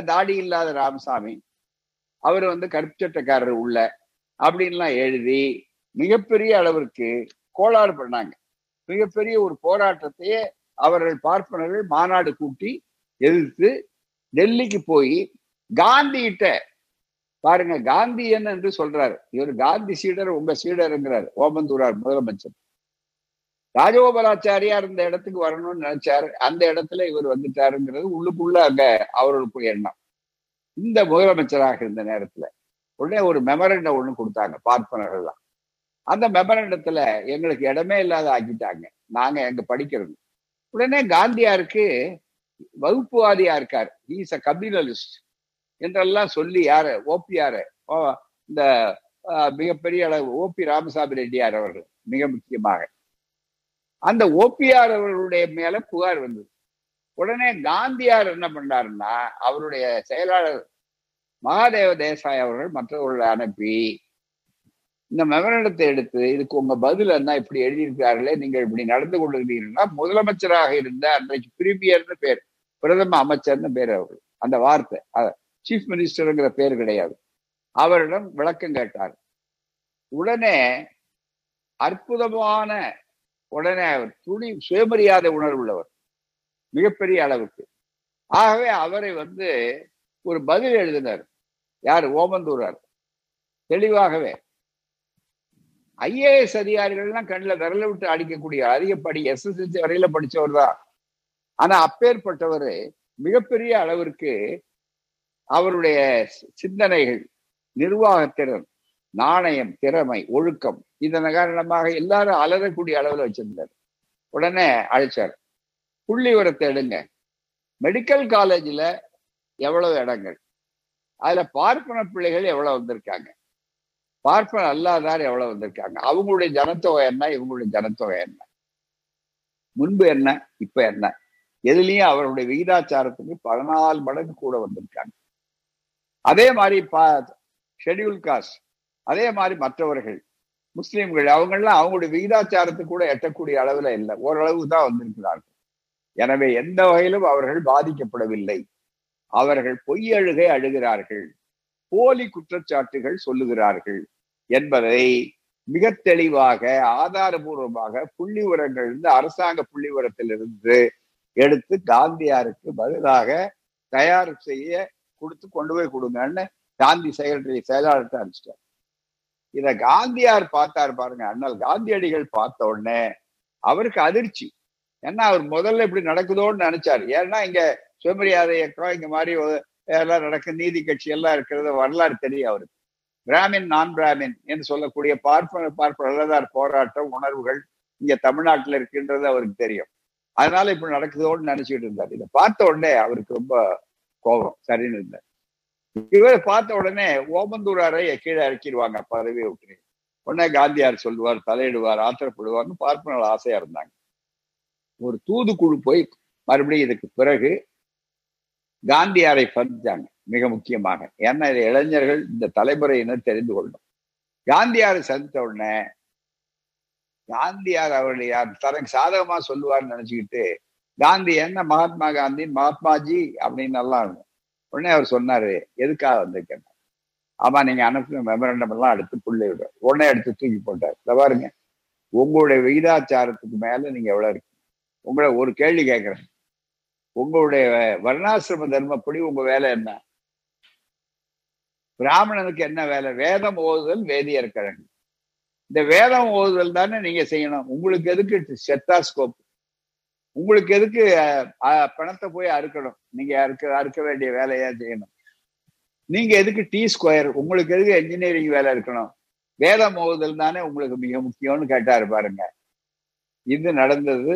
தாடி இல்லாத ராமசாமி அவர் வந்து கருப்பு சட்டக்காரர் உள்ள அப்படின்லாம் எழுதி மிகப்பெரிய அளவிற்கு கோளாறு பண்ணாங்க. மிகப்பெரிய ஒரு போராட்டத்தையே அவர்கள் பார்ப்பனர்கள் மாநாடு கூட்டி எதிர்த்து டெல்லிக்கு போய் காந்திகிட்ட பாருங்க காந்தி என்ன என்று சொல்றாரு. இவர் காந்தி சீடர் உங்க சீடருங்கிறார் ஓமந்தூரார் முதலமைச்சர். ராஜகோபாலாச்சாரியா இருந்த இடத்துக்கு வரணும்னு நினைச்சாரு. அந்த இடத்துல இவர் வந்துட்டாருங்கிறது உள்ளுக்குள்ள அங்க அவர்களுக்கு எண்ணம். இந்த முதலமைச்சராக இருந்த நேரத்துல உடனே ஒரு மெமரண்டம் ஒன்று கொடுத்தாங்க பார்ப்பனர்கள்லாம். அந்த மெமரண்டத்துல எங்களுக்கு இடமே இல்லாத ஆக்கிட்டாங்க. நாங்க எங்க படிக்கிறது உடனே காந்தியாருக்கு வகுப்புவாதியா இருக்கார் இஸ் அ கம்யூனலிஸ்ட் என்றெல்லாம் சொல்லி யாரு? ஓபிஆர் இந்த மிகப்பெரிய அளவு ஓபி ராமசாமி ரெட்டியார் அவர்கள்? மிக முக்கியமாக. அந்த ஓபிஆர் அவர்களுடைய மேல புகார் வந்தது. உடனே காந்தியார் என்ன பண்ணாருன்னா அவருடைய செயலாளர் மகாதேவ தேசாய் அவர்கள் மற்றவர்களை அனுப்பி இந்த மெமரண்டத்தை எடுத்து இதுக்கு உங்க பதில் என்ன? இப்படி எழுதியிருக்கிறார்களே நீங்கள் இப்படி நடந்து கொண்டிருக்கிறீங்கன்னா முதலமைச்சராக இருந்த அன்றைக்கு பிரிமியர்னு பேர் பிரதம அமைச்சர்னு பேர் அவர்கள் அந்த வார்த்தை சீஃப் மினிஸ்டருங்கிற பேர் கிடையாது. அவரிடம் விளக்கம் கேட்டார். உடனே அற்புதமான உடனே அவர் துணி சுயமரியாதை உணர்வுள்ளவர் மிகப்பெரிய அளவுக்கு. ஆகவே அவரை வந்து ஒரு பதில் எழுதினார். யார்? ஓமந்தூரார். தெளிவாகவே ஐஏஎஸ் அதிகாரிகள்லாம் கண்ணில் விரல விட்டு அடிக்கக்கூடிய அதிகப்படி எஸ்எஸ்எல்சி வரையில படிச்சவர் தான். ஆனா அப்பேற்பட்டவர் மிகப்பெரிய அளவிற்கு அவருடைய சிந்தனைகள் நிர்வாகத்திறன் நாணயம் திறமை ஒழுக்கம் இதன் காரணமாக எல்லாரும் அலறக்கூடிய அளவில் வச்சிருந்தார். உடனே அழைச்சார். புள்ளி உரத்தை எடுங்க. மெடிக்கல் காலேஜில் எவ்வளவு இடங்கள்? அதுல பார்ப்பன பிள்ளைகள் எவ்வளவு வந்திருக்காங்க? பார்ப்பன அல்லாதார் எவ்வளவு வந்திருக்காங்க? அவங்களுடைய ஜனத்தொகை என்ன? இவங்களுடைய ஜனத்தொகை என்ன? முன்பு என்ன? இப்ப என்ன? எதுலயும் அவருடைய விகிதாச்சாரத்துக்கு பதினாலு மடங்கு கூட வந்திருக்காங்க. அதே மாதிரி பா ஷெடியூல் காஸ்ட் அதே மாதிரி மற்றவர்கள் முஸ்லிம்கள் அவங்கெல்லாம் அவங்களுடைய விகிதாச்சாரத்துக்கு கூட எட்டக்கூடிய அளவுல இல்லை. ஓரளவு தான் வந்திருக்கிறார்கள். எனவே எந்த வகையிலும் அவர்கள் பாதிக்கப்படவில்லை. அவர்கள் பொய்யழுகை அழுகிறார்கள். போலி குற்றச்சாட்டுகள் சொல்லுகிறார்கள் என்பதை மிக தெளிவாக ஆதாரபூர்வமாக புள்ளி இருந்து அரசாங்க புள்ளி இருந்து எடுத்து காந்தியாருக்கு பதிலாக தயார் செய்ய கொடுத்து கொண்டு போய் கொடுங்கன்னு காந்தி செக்ரட்டரி செயலாளர்கிட்ட அனுப்பிச்சிட்டார். இத காந்தியார் பார்த்தார் பாருங்க அண்ணல் காந்தியடிகள் பார்த்த உடனே அவருக்கு அதிர்ச்சி. ஏன்னா அவர் முதல்ல இப்படி நடக்குதோன்னு நினைச்சாரு. ஏன்னா இங்க சுயமரியாதை இயக்கம் இந்த மாதிரி எல்லாம் நடக்கும் நீதி கட்சி எல்லாம் இருக்கிறது வரலாறு தெரியும் அவருக்கு. பிராமின் நான் பிராமின் என்று சொல்லக்கூடிய பார்ப்பன பார்ப்பதார் போராட்டம் உணர்வுகள் இங்க தமிழ்நாட்டில் இருக்கின்றது அவருக்கு தெரியும். அதனால இப்படி நடக்குதோன்னு நினைச்சிட்டு இருந்தார். இதை பார்த்த உடனே அவருக்கு ரொம்ப கோபம் சரின்னு இருந்தார். இவரை பார்த்த உடனே ஓமந்தூராரை கீழே இறக்கிடுவாங்க பதவியை விட்டு. உடனே காந்தியார் சொல்லுவார் தலையிடுவார் ஆத்திரப்படுவார்னு பார்ப்பனர் ஆசையா இருந்தாங்க. ஒரு தூதுக்குழு போய் மறுபடியும் இதுக்கு பிறகு காந்தியாரை சந்திச்சாங்க மிக முக்கியமாக. ஏன்னா இது இளைஞர்கள் இந்த தலைமுறையினர் தெரிந்து கொள்ளும் காந்தியாரை சந்தித்த உடனே காந்தியார் அவருடைய யார் தனக்கு சாதகமா சொல்லுவார்னு நினைச்சுக்கிட்டு காந்தி என்ன மகாத்மா காந்தி மகாத்மாஜி? அப்படின்னு நல்லா இருக்கும். உடனே அவர் சொன்னாரு எதுக்காக வந்திருக்கேன்? ஆமா நீங்க அனுப்பின மெமரண்டம் எல்லாம் எடுத்து புள்ளை விட உடனே எடுத்து தூக்கி போட்டார். இதை பாருங்க உங்களுடைய விகிதாச்சாரத்துக்கு மேல நீங்க எவ்வளவு இருக்கு உங்களை ஒரு கேள்வி கேட்கறேன். உங்களுடைய வர்ணாசிரம தர்மப்படி உங்க வேலை என்ன? பிராமணனுக்கு என்ன வேலை? வேதம் ஓதுதல் வேதியர் கழகம். இந்த வேதம் ஓதுதல் தானே நீங்க செய்யணும். உங்களுக்கு எதுக்கு செத்தாஸ்கோப் உங்களுக்கு எதுக்கு பணத்தை போய் அறுக்கணும்? நீங்க அறுக்க அறுக்க வேண்டிய வேலையா செய்யணும்? நீங்க எதுக்கு டி ஸ்கொயர் உங்களுக்கு எதுக்கு என்ஜினியரிங் வேலை இருக்கணும்? வேதம் ஓதுதல் தானே உங்களுக்கு மிக முக்கியம்னு கேட்டாரு பாருங்க இது நடந்தது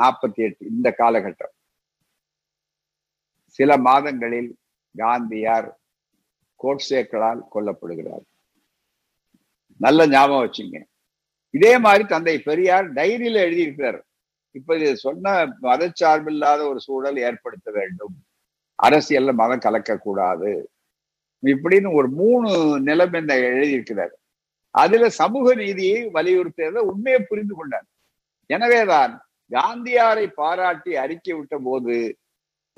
நாற்பத்தி எட்டு இந்த காலகட்டம். சில மாதங்களில் காந்தியார் கோட்சேக்களால் கொல்லப்படுகிறார். நல்ல ஞாபகம் வச்சுங்க. இதே மாதிரி தந்தை பெரியார் டைரியில எழுதியிருக்கிறார். இப்ப இது சொன்ன மதச்சார்பில்லாத ஒரு சூழல் ஏற்படுத்த வேண்டும். அரசியல்ல மதம் கலக்கக்கூடாது. இப்படின்னு ஒரு மூணு நிலைமை இந்த எழுதியிருக்கிறார். அதுல சமூக நீதியை வலியுறுத்தியதை உண்மையை புரிந்து கொண்டார். எனவேதான் காந்தியாரை பாராட்டி அறிக்கை விட்ட போது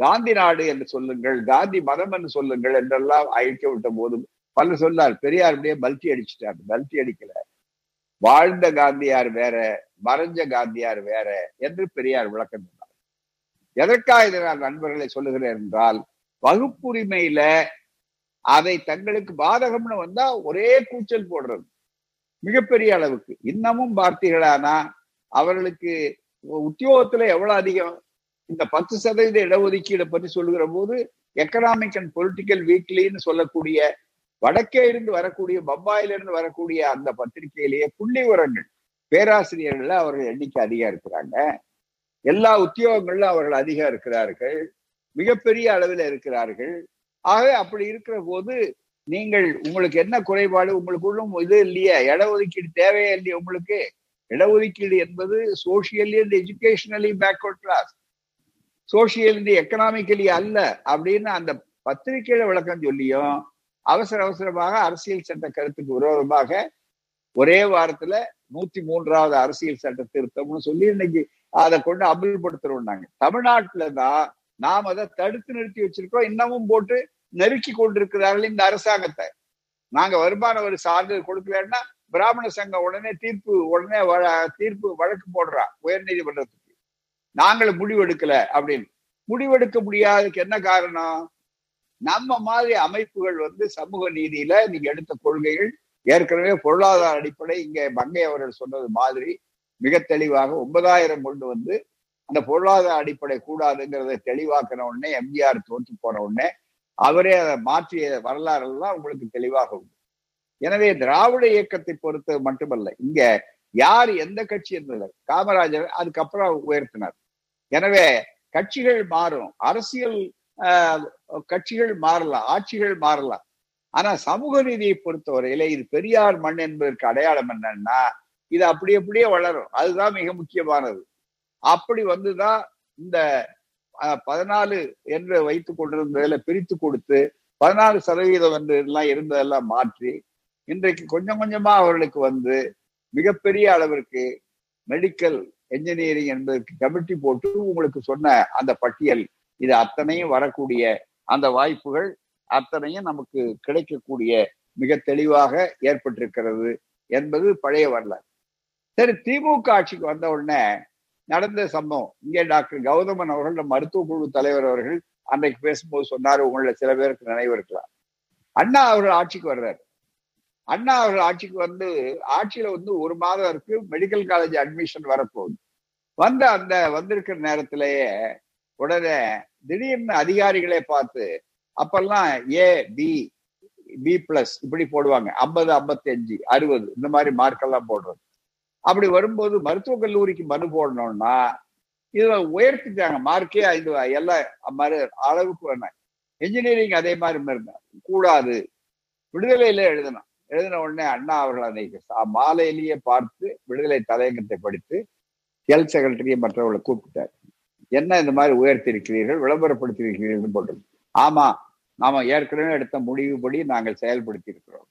காந்தி நாடு என்று சொல்லுங்கள் காந்தி மதம் என்று சொல்லுங்கள் என்றெல்லாம் அழிக்க விட்ட போது பல சொன்னார் பெரியார் அப்படியே பல்ட்டி அடிச்சுட்டார் பல்ட்டி அடிக்கல. வாழ்ந்த காந்தியார் வேற மறைஞ்ச காந்தியார் வேற என்று பெரியார் விளக்கம் சொன்னார். எதற்காக இதை நான் நண்பர்களை சொல்லுகிறேன் என்றால் வகுப்புரிமையில அதை தங்களுக்கு பாதகம்னு வந்தா ஒரே கூச்சல் போடுறது. மிகப்பெரிய அளவுக்கு. இன்னமும் பார்த்தீர்களானா அவர்களுக்கு உத்தியோகத்துல எவ்வளவு அதிகம்? இந்த பத்து சதவீத இடஒதுக்கீடு பற்றி சொல்லுகிற போது எக்கனாமிக் அண்ட் பொலிட்டிக்கல் வீக்லின்னு சொல்லக்கூடிய வடக்கே இருந்து வரக்கூடிய பம்பாயிலிருந்து வரக்கூடிய அந்த பத்திரிகையிலேயே புள்ளி உரங்கள் பேராசிரியர்கள் அவர்கள் எண்ணிக்கை அதிகம் இருக்கிறாங்க. எல்லா உத்தியோகங்கள்ல அவர்கள் அதிகம் இருக்கிறார்கள். மிகப்பெரிய அளவில் இருக்கிறார்கள். ஆகவே அப்படி இருக்கிற போது நீங்கள் உங்களுக்கு என்ன குறைபாடு உங்களுக்குள்ளும் இது இல்லையா இடஒதுக்கீடு தேவையே இல்லையா உங்களுக்கு? இடஒதுக்கீடு என்பது socially and educationally backward class social and economically அல்ல அப்படின்னு அந்த பத்திரிகையில விளக்கம் சொல்லியும் அவசர அவசரமாக அரசியல் சட்ட கருத்துக்கு விரோதமாக ஒரே வாரத்துல நூத்தி மூன்றாவது அரசியல் சட்ட திருத்தம்னு சொல்லி இன்னைக்கு அதை கொண்டு அமல்படுத்துறோம்னாங்க. தமிழ்நாட்டுல தான் நாம் அதை தடுத்து நிறுத்தி வச்சிருக்கோம் இன்னமும் போட்டு நெருக்கி கொண்டிருக்கிறார்கள் இந்த அரசாங்கத்தை. நாங்க வருமான வரி சான்றிதழ் கொடுக்கலன்னா பிராமண சங்கம் உடனே தீர்ப்பு உடனே தீர்ப்பு வழக்கு போடுறா உயர் நீதிமன்றத்துக்கு நாங்களும் முடிவெடுக்கல அப்படின்னு. முடிவெடுக்க முடியாததுக்கு என்ன காரணம்? நம்ம மாதிரி அமைப்புகள் வந்து சமூக நீதியில நீங்க எடுத்த கொள்கைகள் ஏற்கனவே பொருளாதார அடிப்படை இங்க மங்கை அவர்கள் சொன்னது மாதிரி மிக தெளிவாக ஒன்பதாயிரம் கொண்டு வந்து அந்த பொருளாதார அடிப்படை கூடாதுங்கிறத தெளிவாக்கின உடனே எம்ஜிஆர் தோற்று போன உடனே அவரே அதை மாற்றிய வரலாறு எல்லாம் உங்களுக்கு தெளிவாக உண்டு. எனவே திராவிட இயக்கத்தை பொறுத்து மட்டுமல்ல. இங்க யார் எந்த கட்சி என்பது காமராஜர் அதுக்கப்புறம் உயர்த்தினார். எனவே கட்சிகள் மாறும். அரசியல் கட்சிகள் மாறலாம் ஆட்சிகள் மாறலாம். ஆனா சமூக நீதியை பொறுத்தவரையில இது பெரியார் மண் என்பதற்கு அடையாளம் என்னன்னா இது அப்படி அப்படியே வளரும். அதுதான் மிக முக்கியமானது. அப்படி வந்துதான் இந்த பதினாலு என்று வைத்துக் கொண்டிருந்ததுல பிரித்து கொடுத்து பதினாலு சதவீதம் என்று எல்லாம் இருந்ததெல்லாம் மாற்றி இன்றைக்கு கொஞ்சம் கொஞ்சமா அவர்களுக்கு வந்து மிகப்பெரிய அளவிற்கு மெடிக்கல் என்ஜினியரிங் என்பதற்கு கமிட்டி போட்டு உங்களுக்கு சொன்ன அந்த பட்டியல் இது அத்தனையும் வரக்கூடிய அந்த வாய்ப்புகள் அத்தனையும் நமக்கு கிடைக்கக்கூடிய மிக தெளிவாக ஏற்பட்டிருக்கிறது என்பது பழைய வரலாறு. சரி திமுக ஆட்சிக்கு வந்த உடனே நடந்த சம்பவம் இங்கே டாக்டர் கௌதமன் அவர்கள் மருத்துவ குழு தலைவர் அவர்கள் அன்றைக்கு பேசும்போது சொன்னார் உங்களை சில பேருக்கு நினைவு இருக்கலாம். அண்ணா அவர்கள் ஆட்சிக்கு வர்றாரு. அண்ணா அவர்கள் ஆட்சிக்கு வந்து ஆட்சியில வந்து ஒரு மாதம் இருக்கு மெடிக்கல் காலேஜ் அட்மிஷன் வரப்போகுது. வந்த அந்த வந்திருக்கிற நேரத்திலேயே உடனே திடீர்னு அதிகாரிகளே பார்த்து அப்பெல்லாம் ஏ பி பி பிளஸ் இப்படி போடுவாங்க. ஐம்பது ஐம்பத்தி அஞ்சு அறுபது இந்த மாதிரி மார்க் எல்லாம் போடுறது. அப்படி வரும்போது மருத்துவக் கல்லூரிக்கு மனு போடணும்னா இதுல உயர்த்திட்டாங்க. மார்க்கே ஐந்து எல்லாம் மாதிரி அளவுக்கு வேணாம். இன்ஜினியரிங் அதே மாதிரி இருந்தா கூடாது. விடுதலையில எழுதணும். எழுதின உடனே அண்ணா அவர்கள் அன்னைக்கு மாலையிலேயே பார்த்து விடுதலை தலையங்கத்தை படித்து ஹெல்த் செக்ரட்டரியை மற்றவர்களை கூப்பிட்டார். என்ன இந்த மாதிரி உயர்த்தி இருக்கிறீர்கள் விளம்பரப்படுத்தி இருக்கிறீர்கள் போட்டது ஆமா நாம ஏற்கனவே எடுத்த முடிவுபடி நாங்கள் செயல்படுத்தி இருக்கிறோம்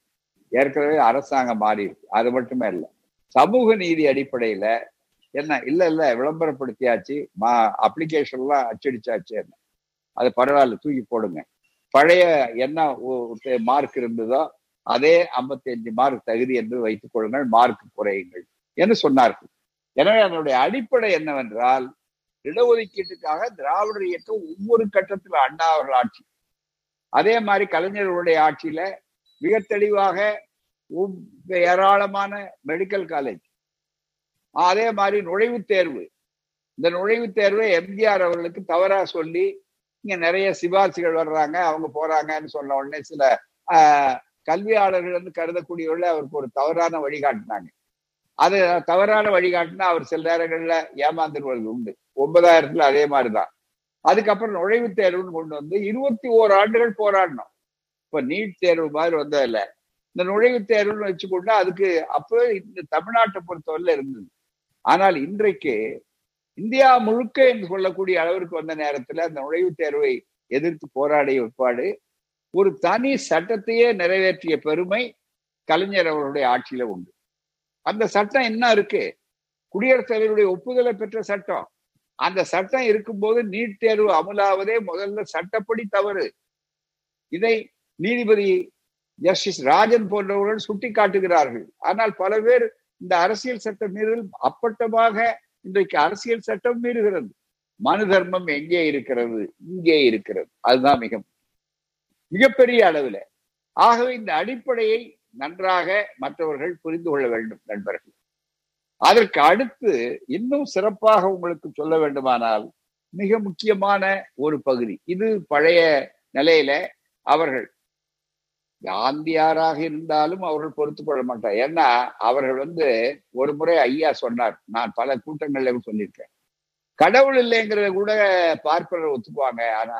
ஏற்கனவே அரசாங்கம் மாறி இருக்கு. அது மட்டுமே இல்லை. சமூக நீதி அடிப்படையில என்ன இல்ல இல்ல விளம்பரப்படுத்தியாச்சு மா அப்ளிகேஷன்லாம் அச்சடிச்சாச்சு என்ன. அது பரவாயில்ல தூக்கி போடுங்க. பழைய என்ன மார்க் இருந்ததோ அதே ஐம்பத்தி அஞ்சு மார்க் தகுதி என்று வைத்துக் கொள்ளுங்கள் மார்க் குறையுங்கள் என்று சொன்னார்கள் எனவே அதனுடைய அடிப்படை என்னவென்றால் இடஒதுக்கீட்டுக்காக திராவிடர் இயக்கம் ஒவ்வொரு கட்டத்தில் அண்ணா அவர்கள் ஆட்சி. அதே மாதிரி கலைஞர்களுடைய ஆட்சியில மிக தெளிவாக ஏராளமான மெடிக்கல் காலேஜ் அதே மாதிரி நுழைவுத் தேர்வு. இந்த நுழைவுத் தேர்வை எம்ஜிஆர் அவர்களுக்கு தவறா சொல்லி இங்க நிறைய சிபாரிசுகள் வர்றாங்க அவங்க போறாங்கன்னு சொன்ன உடனே சில கல்வியாளர்கள் வந்து கருதக்கூடியவர்கள் அவருக்கு ஒரு தவறான வழிகாட்டினாங்க அது தவறான வழிகாட்டினா அவர் சில நேரங்கள்ல ஏமாந்துருவது உண்டு. ஒன்பதாயிரத்துல அதே மாதிரிதான். அதுக்கப்புறம் நுழைவுத் தேர்வுன்னு கொண்டு வந்து இருபத்தி ஓரு ஆண்டுகள் போராடணும் இப்ப நீட் தேர்வு மாதிரி வந்ததில்ல. இந்த நுழைவுத் தேர்வுன்னு வச்சுக்கொண்டு அதுக்கு அப்போ இந்த தமிழ்நாட்டை பொறுத்தவரையில இருந்தது. ஆனால் இன்றைக்கு இந்தியா முழுக்க என்று சொல்லக்கூடிய அளவிற்கு வந்த நேரத்துல அந்த நுழைவுத் தேர்வை எதிர்த்து போராடிய உட்பாடு ஒரு தனி சட்டத்தையே நிறைவேற்றிய பெருமை கலைஞர் அவர்களுடைய ஆட்சியில உண்டு. அந்த சட்டம் என்ன இருக்கு? குடியரசுத் தலைவருடைய ஒப்புதலை பெற்ற சட்டம். அந்த சட்டம் இருக்கும்போது நீட் தேர்வு அமலாவதே முதல்ல சட்டப்படி தவறு. இதை நீதிபதி ஜஸ்டிஸ் ராஜன் போன்றவர்கள் சுட்டி காட்டுகிறார்கள் ஆனால் பல பேர் இந்த அரசியல் சட்ட மீறல் அப்பட்டமாக இன்றைக்கு அரசியல் சட்டம் மீறுகிறது. மனு தர்மம் எங்கே இருக்கிறது? இங்கே இருக்கிறது. அதுதான் மிக மிகப்பெரிய அளவுல. ஆகவே இந்த அடிப்படையை நன்றாக மற்றவர்கள் புரிந்து கொள்ள வேண்டும் நண்பர்கள். அதற்கு அடுத்து இன்னும் சிறப்பாக உங்களுக்கு சொல்ல வேண்டுமானால் மிக முக்கியமான ஒரு பகுதி. இது பழைய நிலையில அவர்கள் காந்தியாராக இருந்தாலும் அவர்கள் பொறுத்து கொள்ள மாட்டார். ஏன்னா அவர்கள் வந்து ஒரு முறை ஐயா சொன்னார். நான் பல கூட்டங்கள்ல சொல்லியிருக்கேன். கடவுள் இல்லைங்கிறத கூட பார்ப்பனர் ஒத்துக்குவாங்க. ஆனா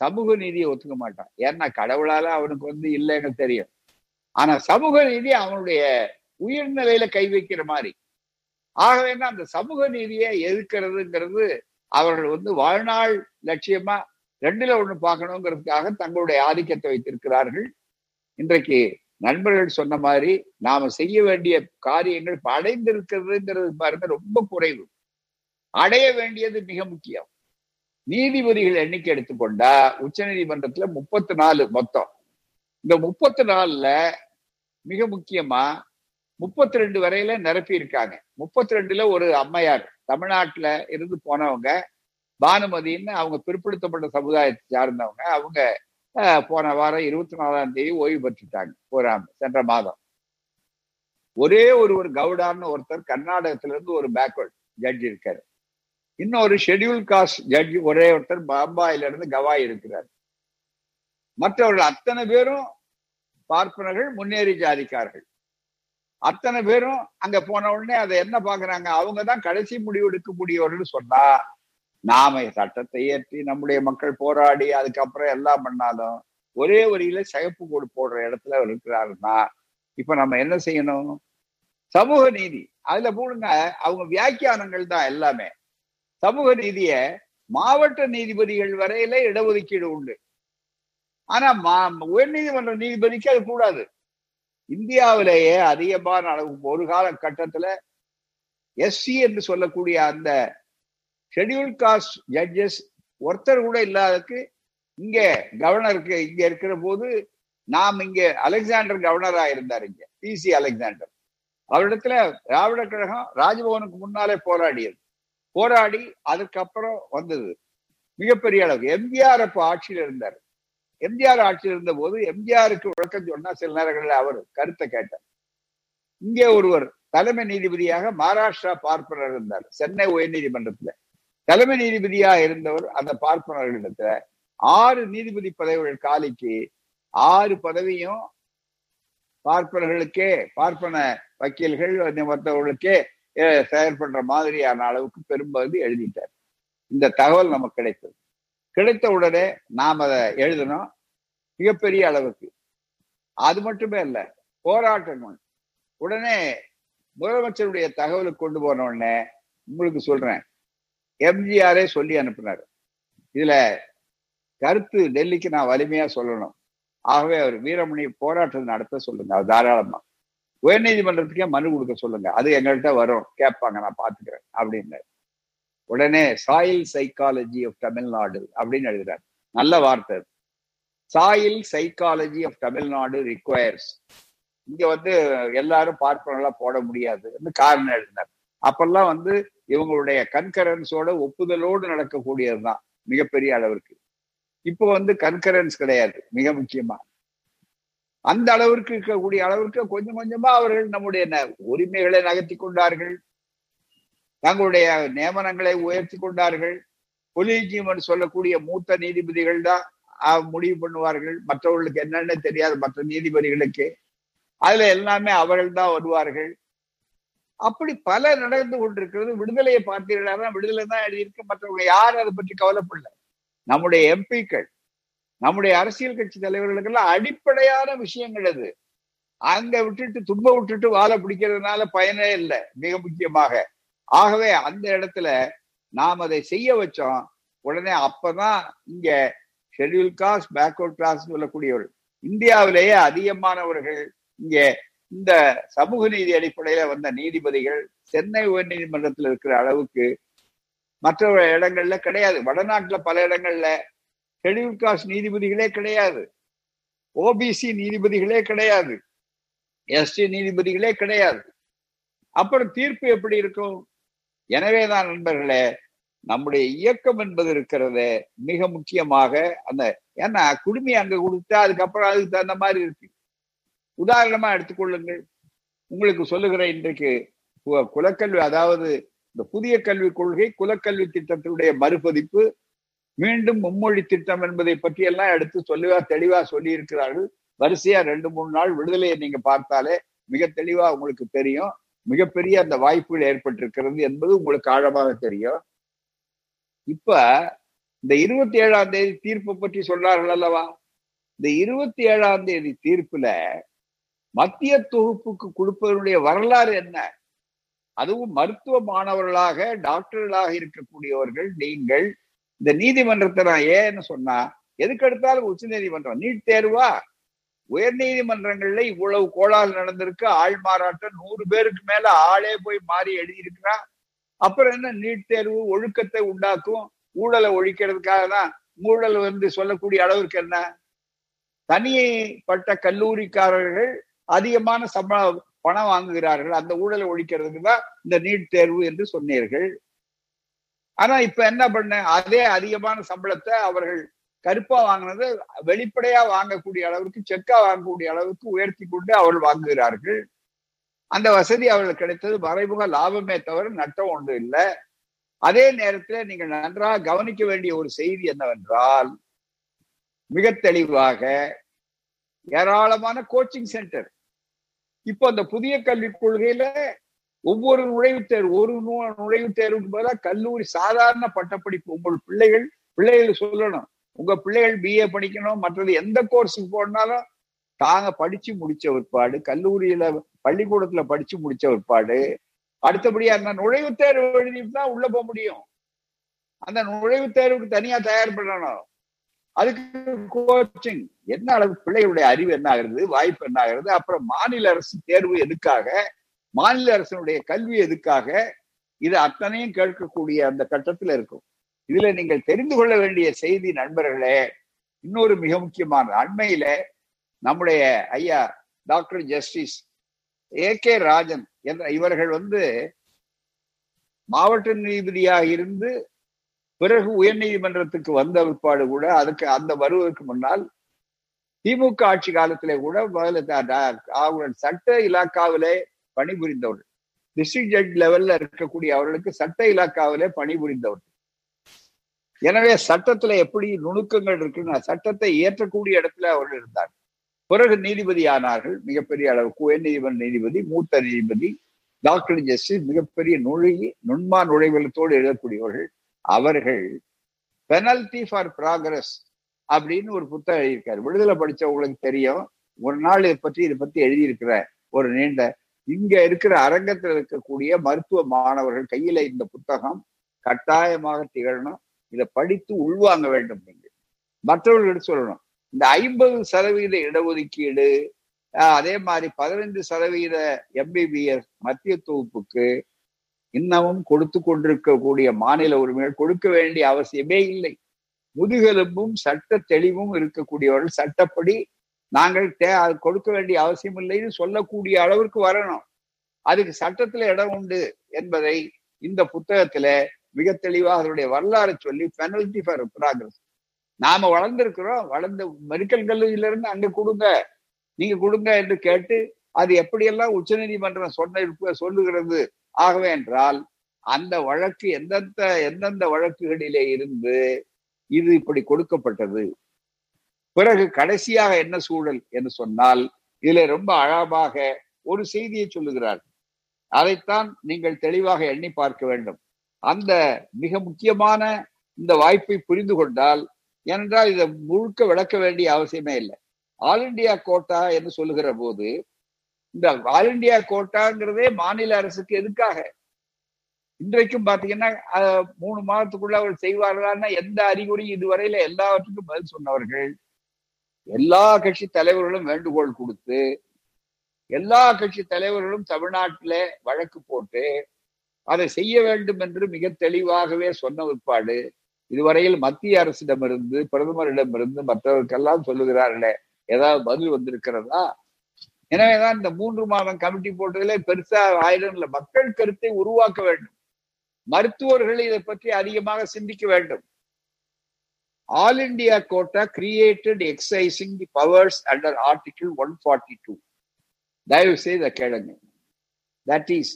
சமூக நீதியை ஒத்துக்க மாட்டான். ஏன்னா கடவுளால அவனுக்கு வந்து இல்லைன்னு தெரியும். ஆனா சமூக நீதி அவனுடைய உயிர்நிலையில கை வைக்கிற மாதிரி. ஆகவே அந்த சமூக நீதியை எதிர்க்கிறதுங்கிறது அவர்கள் வந்து வாழ்நாள் லட்சியமா ரெண்டுல ஒண்ணு பார்க்கணுங்கிறதுக்காக தங்களுடைய ஆதிக்கத்தை வைத்திருக்கிறார்கள். இன்றைக்கு நண்பர்கள் சொன்ன மாதிரி நாம செய்ய வேண்டிய காரியங்கள் அடைந்திருக்கிறதுங்கிறது பாருங்க ரொம்ப குறைவு. அடைய வேண்டியது மிக முக்கியம். நீதிபதிகள் எண்ணிக்கை எடுத்துக்கொண்டா உச்ச நீதிமன்றத்துல முப்பத்தி நாலு மொத்தம். இந்த முப்பத்தி நாலுல மிக முக்கியமா முப்பத்தி ரெண்டு வரையில நிரப்பி இருக்காங்க முப்பத்தி ரெண்டுல ஒரு அம்மையார் தமிழ்நாட்டுல இருந்து போனவங்க பானுமதின்னு அவங்க பிற்படுத்தப்பட்ட சமுதாயத்தை சார்ந்தவங்க அவங்க போன வாரம் இருபத்தி நாலாம் தேதி ஓய்வு பெற்றுட்டாங்க ஒரு சென்ற மாதம். ஒரே ஒரு ஒரு கவுடான்னு ஒருத்தர் கர்நாடகத்துல இருந்து ஒரு பேக்வர்ட் ஜட்ஜ் இருக்காரு. இன்னொரு ஷெட்யூல் காஸ்ட் ஜட்ஜ் ஒரே ஒருத்தர் பம்பாயில இருந்து கவாய் இருக்கிறார். மற்றவர்கள் அத்தனை பேரும் பார்ப்பனர்கள் முன்னேறி ஜாதிக்கார்கள் அத்தனை பேரும் அங்க போன உடனே அதை என்ன பாக்குறாங்க அவங்க தான் கடைசி முடிவு எடுக்கக்கூடியவர்கள் சொன்னா நாம சட்டத்தை ஏற்றி நம்முடைய மக்கள் போராடி அதுக்கப்புறம் எல்லாம் பண்ணாலும் ஒரே வரியில சிகப்பு கோடு போடுற இடத்துல இருக்கிறாருன்னா இப்ப நம்ம என்ன செய்யணும்? சமூக நீதி. அதுல போடுங்க. அவங்க வியாக்கியானங்கள் தான் எல்லாமே. சமூக நீதிய மாவட்ட நீதிபதிகள் வரையில இடஒதுக்கீடு உண்டு. ஆனா மா உயர்நீதிமன்ற நீதிபதிக்கு அது கூடாது. இந்தியாவிலேயே அதிகமான அளவு ஒரு கால கட்டத்துல எஸ்சி என்று சொல்லக்கூடிய அந்த ஷெடியூல் காஸ்ட் ஜட்ஜஸ் ஒருத்தர் கூட இல்லாததுக்கு இங்க கவர்னருக்கு இங்க இருக்கிற போது நாம் இங்க அலெக்சாண்டர் கவர்னரா இருந்தார் இங்க பி சி அலெக்சாண்டர். அவரிடத்துல திராவிட கழகம் ராஜ்பவனுக்கு முன்னாலே போராடியது. போராடி அதுக்கப்புறம் வந்தது. மிகப்பெரிய அளவுக்கு. எம்ஜிஆர் அப்போ ஆட்சியில் இருந்தார். எம்ஜிஆர் ஆட்சியில் இருந்த போது எம்ஜிஆருக்கு விளக்கம் சொன்னா சில நேரங்களில் அவர் கருத்தை கேட்டார். இங்கே ஒருவர் தலைமை நீதிபதியாக மகாராஷ்டிரா பார்ப்பனர் இருந்தார். சென்னை உயர்நீதிமன்றத்துல. தலைமை நீதிபதியா இருந்தவர் அந்த பார்ப்பனர்களிடத்துல ஆறு நீதிபதி பதவிகள் காலிக்கு ஆறு பதவியும் பார்ப்பனர்களுக்கே பார்ப்பன வக்கீல்கள் மற்றவர்களுக்கே செயல்படுற மாதிரியான அளவுக்கு பெரும்பகுதி எழுதிட்டார். இந்த தகவல் நமக்கு கிடைத்தது. கிடைத்த உடனே நாம் அதை எழுதணும். மிகப்பெரிய அளவுக்கு. அது மட்டுமே இல்ல போராட்டங்கள் உடனே முதலமைச்சருடைய தகவலை கொண்டு போன உடனே உங்களுக்கு சொல்றேன். எம்ஜிஆரே சொல்லி அனுப்பினார். இதுல கருத்து டெல்லிக்கு நான் வலிமையா சொல்லணும். ஆகவே அவர் வீரமணி போராட்டம் நடத்த சொல்லுங்க அது தாராளமா. உயர்நீதிமன்றத்துக்கே மனு கொடுக்க சொல்லுங்க. அது எங்கள்கிட்ட வரும். கேட்பாங்க நான் பாத்துக்கிறேன் அப்படின்னு உடனே சாயில் சைக்காலஜி ஆஃப் தமிழ்நாடு அப்படின்னு எழுதுறாரு. நல்ல வார்த்தை soil psychology of Tamil Nadu requires இங்க வந்து எல்லாரும் பார்ப்பனெல்லாம் போட முடியாது காரணம் எழுதினார். அப்பெல்லாம் வந்து இவங்களுடைய கன்கரன்ஸோட ஒப்புதலோடு நடக்கக்கூடியதுதான் மிகப்பெரிய அளவிற்கு. இப்போ வந்து கன்கரன்ஸ் கிடையாது மிக முக்கியமா. அந்த அளவிற்கு இருக்கக்கூடிய அளவிற்கு கொஞ்சம் கொஞ்சமா அவர்கள் நம்முடைய உரிமைகளை நகர்த்தி கொண்டார்கள். தங்களுடைய நியமனங்களை உயர்த்தி கொண்டார்கள். பொலிஜியம் சொல்லக்கூடிய மூத்த நீதிபதிகள் தான் முடிவு பண்ணுவார்கள். மற்றவர்களுக்கு என்னென்ன தெரியாது மற்ற நீதிபதிகளுக்கு. அதுல எல்லாமே அவர்கள் தான் வருவார்கள். அப்படி பல நடந்து கொண்டிருக்கிறது. விடுதலையை பார்த்தீர்களா விடுதலை தான் எழுதியிருக்கு. மற்றவங்க யாரும் அதை பற்றி கவலைப்படல. நம்முடைய எம்பிக்கள் நம்முடைய அரசியல் கட்சி தலைவர்களுக்கெல்லாம் அடிப்படையான விஷயங்கள் அது. அங்க விட்டுட்டு துன்பம் விட்டுட்டு வாழை பிடிக்கிறதுனால பயனே இல்லை மிக முக்கியமாக. ஆகவே அந்த இடத்துல நாம் அதை செய்ய வச்சோம். உடனே அப்பதான் இங்க ஷெட்யூல் காஸ்ட் பேக்வர்ட் கிளாஸ் சொல்லக்கூடியவர்கள். இந்தியாவிலேயே அதிகமானவர்கள் இங்க இந்த சமூக நீதி அடிப்படையில வந்த நீதிபதிகள் சென்னை உயர் நீதிமன்றத்தில் இருக்கிற அளவுக்கு மற்ற இடங்கள்ல கிடையாது. வடநாட்டுல பல இடங்கள்ல ஷெட்யூல் காஸ்ட் நீதிபதிகளே கிடையாது. ஓபிசி நீதிபதிகளே கிடையாது. எஸ்டி நீதிபதிகளே கிடையாது. அப்புறம் தீர்ப்பு எப்படி இருக்கும்? எனவேதான் நண்பர்களே நம்முடைய இயக்கம் என்பது இருக்கிறது. மிக முக்கியமாக அந்த ஏன்னா குடுமி அங்க கொடுத்தா அதுக்கப்புறம் அதுக்கு தகுந்த மாதிரி இருக்கு. உதாரணமா எடுத்துக்கொள்ளுங்கள் உங்களுக்கு சொல்லுகிற இன்றைக்கு குலக்கல்வி அதாவது இந்த புதிய கல்விக் கொள்கை குலக்கல்வி திட்டத்தினுடைய மறுபதிப்பு மீண்டும் மும்மொழி திட்டம் என்பதை பற்றி எல்லாம் எடுத்து சொல்லுவா தெளிவா சொல்லி இருக்கிறார்கள் வரிசையா ரெண்டு மூணு நாள் விடுதலையை நீங்க பார்த்தாலே மிக தெளிவா உங்களுக்கு தெரியும். மிகப்பெரிய அந்த வாய்ப்புகள் ஏற்பட்டிருக்கிறது என்பது உங்களுக்கு ஆழமாக தெரியும். இப்ப இந்த இருபத்தி ஏழாம் தேதி தீர்ப்பு பற்றி சொன்னார்கள் அல்லவா? இந்த இருபத்தி ஏழாம் தேதி தீர்ப்புல மத்திய தொகுப்புக்கு கொடுப்பதனுடைய வரலாறு என்ன? அதுவும் மருத்துவ மாணவர்களாக டாக்டர்களாக இருக்கக்கூடியவர்கள் நீங்கள் இந்த நீதிமன்றத்தை நான் ஏன்னு சொன்னா எதுக்கு எடுத்தாலும் உச்ச நீதிமன்றம் நீட் தேர்வா? உயர் நீதிமன்றங்கள்ல இவ்வளவு கோளாறு நடந்திருக்கு ஆள் மாறாட்டம் நூறு பேருக்கு மேல ஆளே போய் மாறி எழுதியிருக்கிறான் அப்புறம் என்ன? நீட் தேர்வு ஒழுக்கத்தை உண்டாக்கும் ஊழலை ஒழிக்கிறதுக்காக தான் ஊழல் வந்து சொல்லக்கூடிய அளவிற்கு என்ன? தனிப்பட்ட கல்லூரிக்காரர்கள் அதிகமான சம்பளம் பணம் வாங்குகிறார்கள். அந்த ஊழலை ஒழிக்கிறதுக்கு தான் இந்த நீட் தேர்வு என்று சொன்னீர்கள். ஆனா இப்ப என்ன பண்ண அதே அதிகமான சம்பளத்தை அவர்கள் கருப்பா வாங்கினது வெளிப்படையா வாங்கக்கூடிய அளவுக்கு செக்கா வாங்கக்கூடிய அளவுக்கு உயர்த்தி கொண்டு அவர்கள் வாங்குகிறார்கள். அந்த வசதி அவர்களுக்கு கிடைத்தது. மறைமுக லாபமே தவிர நட்டம் ஒன்று இல்லை. அதே நேரத்தில் நீங்கள் நன்றாக கவனிக்க வேண்டிய ஒரு செய்தி என்னவென்றால் மிக தெளிவாக ஏராளமான கோச்சிங் சென்டர் இப்போ அந்த புதிய கல்விக் கொள்கையில ஒவ்வொரு நுழைவுத் தேர்வு ஒரு நுழைவுத் தேர்வுக்கு பதிலாக கல்லூரி சாதாரண பட்டப்படிப்பு. உங்கள் பிள்ளைகள் பிள்ளைகள் சொல்லணும். உங்க பிள்ளைகள் பிஏ படிக்கணும். மற்றது எந்த கோர்ஸுக்கு போனாலும் தாங்க படிச்சு முடிச்ச ஒருபாடு கல்லூரியில பள்ளிக்கூடத்துல படிச்சு முடிச்ச ஒருபாடு அடுத்தபடியா அந்த நுழைவுத் தேர்வு எழுதிட்டு தான் உள்ள போக முடியும். அந்த நுழைவுத் தேர்வுக்கு தனியா தயார் பண்ணணும். அதுக்கு கோச்சிங் என்ன அளவு பிள்ளைகளுடைய அறிவு என்ன ஆகுறது வாய்ப்பு என்ன ஆகுறது அப்புறம் மாநில அரசு தேர்வு எதுக்காக மாநில அரசனுடைய கல்வி எதுக்காக? இது அத்தனையும் கேட்கக்கூடிய அந்த கட்டத்துல இருக்கும். இதுல நீங்கள் தெரிந்து கொள்ள வேண்டிய செய்தி நண்பர்களே இன்னொரு மிக முக்கியமான அண்மையில நம்முடைய ஐயா doctor justice A K Rajan என்ற இவர்கள் வந்து மாவட்ட நீதிபதியாக இருந்து பிறகு உயர் நீதிமன்றத்துக்கு வந்த பிற்பாடு கூட அதுக்கு அந்த வருவதற்கு முன்னால் திமுக ஆட்சி காலத்திலே கூட முதல்ல சட்ட இலாக்காவிலே பணிபுரிந்தவர்கள். டிஸ்ட்ரிக்ட் ஜட்ஜ் லெவல்ல இருக்கக்கூடிய அவர்களுக்கு சட்ட இலாக்காவிலே பணிபுரிந்தவர்கள். எனவே சட்டத்துல எப்படி நுணுக்கங்கள் இருக்குன்னு சட்டத்தை இயற்றக்கூடிய இடத்துல அவர்கள் இருந்தார் பிறகு நீதிபதி ஆனார்கள் மிகப்பெரிய அளவுக்கு உயர் நீதிமன்ற நீதிபதி மூத்த நீதிபதி டாக்டர் ஜஸ்டிஸ் மிகப்பெரிய நுழை நுண்மா நுழைவலத்தோடு எழுதக்கூடியவர்கள். அவர்கள் பெனல்டி ஃபார் ப்ராக்ரஸ் அப்படின்னு ஒரு புத்தகம் எழுதியிருக்காரு. விடுதலை படிச்சவங்களுக்கு தெரியும் ஒரு நாள் இதை பற்றி இதை பத்தி எழுதியிருக்கிற ஒரு நீண்ட இங்க இருக்கிற அரங்கத்தில் இருக்கக்கூடிய மருத்துவ மாணவர்கள் கையில இந்த புத்தகம் கட்டாயமாக திகழணும். இதை படித்து உள்வாங்க வேண்டும் நீங்கள் மற்றவர்களுக்கு சொல்லணும். இந்த ஐம்பது சதவீத இடஒதுக்கீடு அதே மாதிரி பதினைந்து சதவீத எம்பிபிஎஸ் மத்திய தொகுப்புக்கு இன்னமும் கொடுத்து கொண்டிருக்கக்கூடிய மாநில உரிமைகள் கொடுக்க வேண்டிய அவசியமே இல்லை. முதுகெலும்பும் சட்ட தெளிவும் இருக்கக்கூடியவர்கள் சட்டப்படி நாங்கள் தே கொடுக்க வேண்டிய அவசியம் இல்லைன்னு சொல்லக்கூடிய அளவிற்கு வரணும். அதுக்கு சட்டத்துல இடம் உண்டு என்பதை இந்த புத்தகத்துல மிக தெளிவாக அதனுடைய வரலாறு சொல்லி பெனல்டி ஃபார் ப்ராக்ரஸ் நாம வளர்ந்திருக்கிறோம் வளர்ந்த மெடிக்கல் கல்லூரியில இருந்து அங்க கொடுங்க நீங்க கொடுங்க என்று கேட்டு அது எப்படியெல்லாம் உச்ச நீதிமன்றம் சொன்ன சொல்லுகிறது? ஆகவே என்றால் அந்த வழக்கு எந்தெந்த எந்தெந்த வழக்குகளிலே இருந்து இது இப்படி கொடுக்கப்பட்டது? பிறகு கடைசியாக என்ன சூழல் என்று சொன்னால் இதுல ரொம்ப அழகாக ஒரு செய்தியை சொல்லுகிறார். அதைத்தான் நீங்கள் தெளிவாக எண்ணி பார்க்க வேண்டும். அந்த மிக முக்கியமான இந்த வாய்ப்பை புரிந்து கொண்டால் ஏனென்றால் இதை முழுக்க விளக்க வேண்டிய அவசியமே இல்லை. ஆல் இண்டியா கோட்டா என்று சொல்லுகிற போது இந்த ஆல் இண்டியா கோட்டாங்கிறதே மாநில அரசுக்கு எதுக்காக? இன்றைக்கும் பாத்தீங்கன்னா மூணு மாதத்துக்குள்ள அவர் செய்வார்களான்னா எந்த அறிகுறி இதுவரையில எல்லாவற்றுக்கும் பதில் சொன்னவர்கள் எல்லா கட்சி தலைவர்களும் வேண்டுகோள் கொடுத்து எல்லா கட்சி தலைவர்களும் தமிழ்நாட்டில வழக்கு போட்டு அதை செய்ய வேண்டும் என்று மிக தெளிவாகவே சொன்ன உட்பாடு. இதுவரையில் மத்திய அரசிடமிருந்து பிரதமரிடமிருந்து மற்றவருக்கெல்லாம் சொல்லுகிறார்களே ஏதாவது பதில் வந்திருக்கிறதா? எனவேதான் இந்த மூன்று மாதம் கமிட்டி போட்டதிலே பெருசா ஆயிரம் மக்கள் கருத்தை உருவாக்க வேண்டும். மருத்துவர்கள் இதை பற்றி அதிகமாக சிந்திக்க வேண்டும். All India quota created exercising the powers under article one forty two தயவு செய்த கேளுங்க that is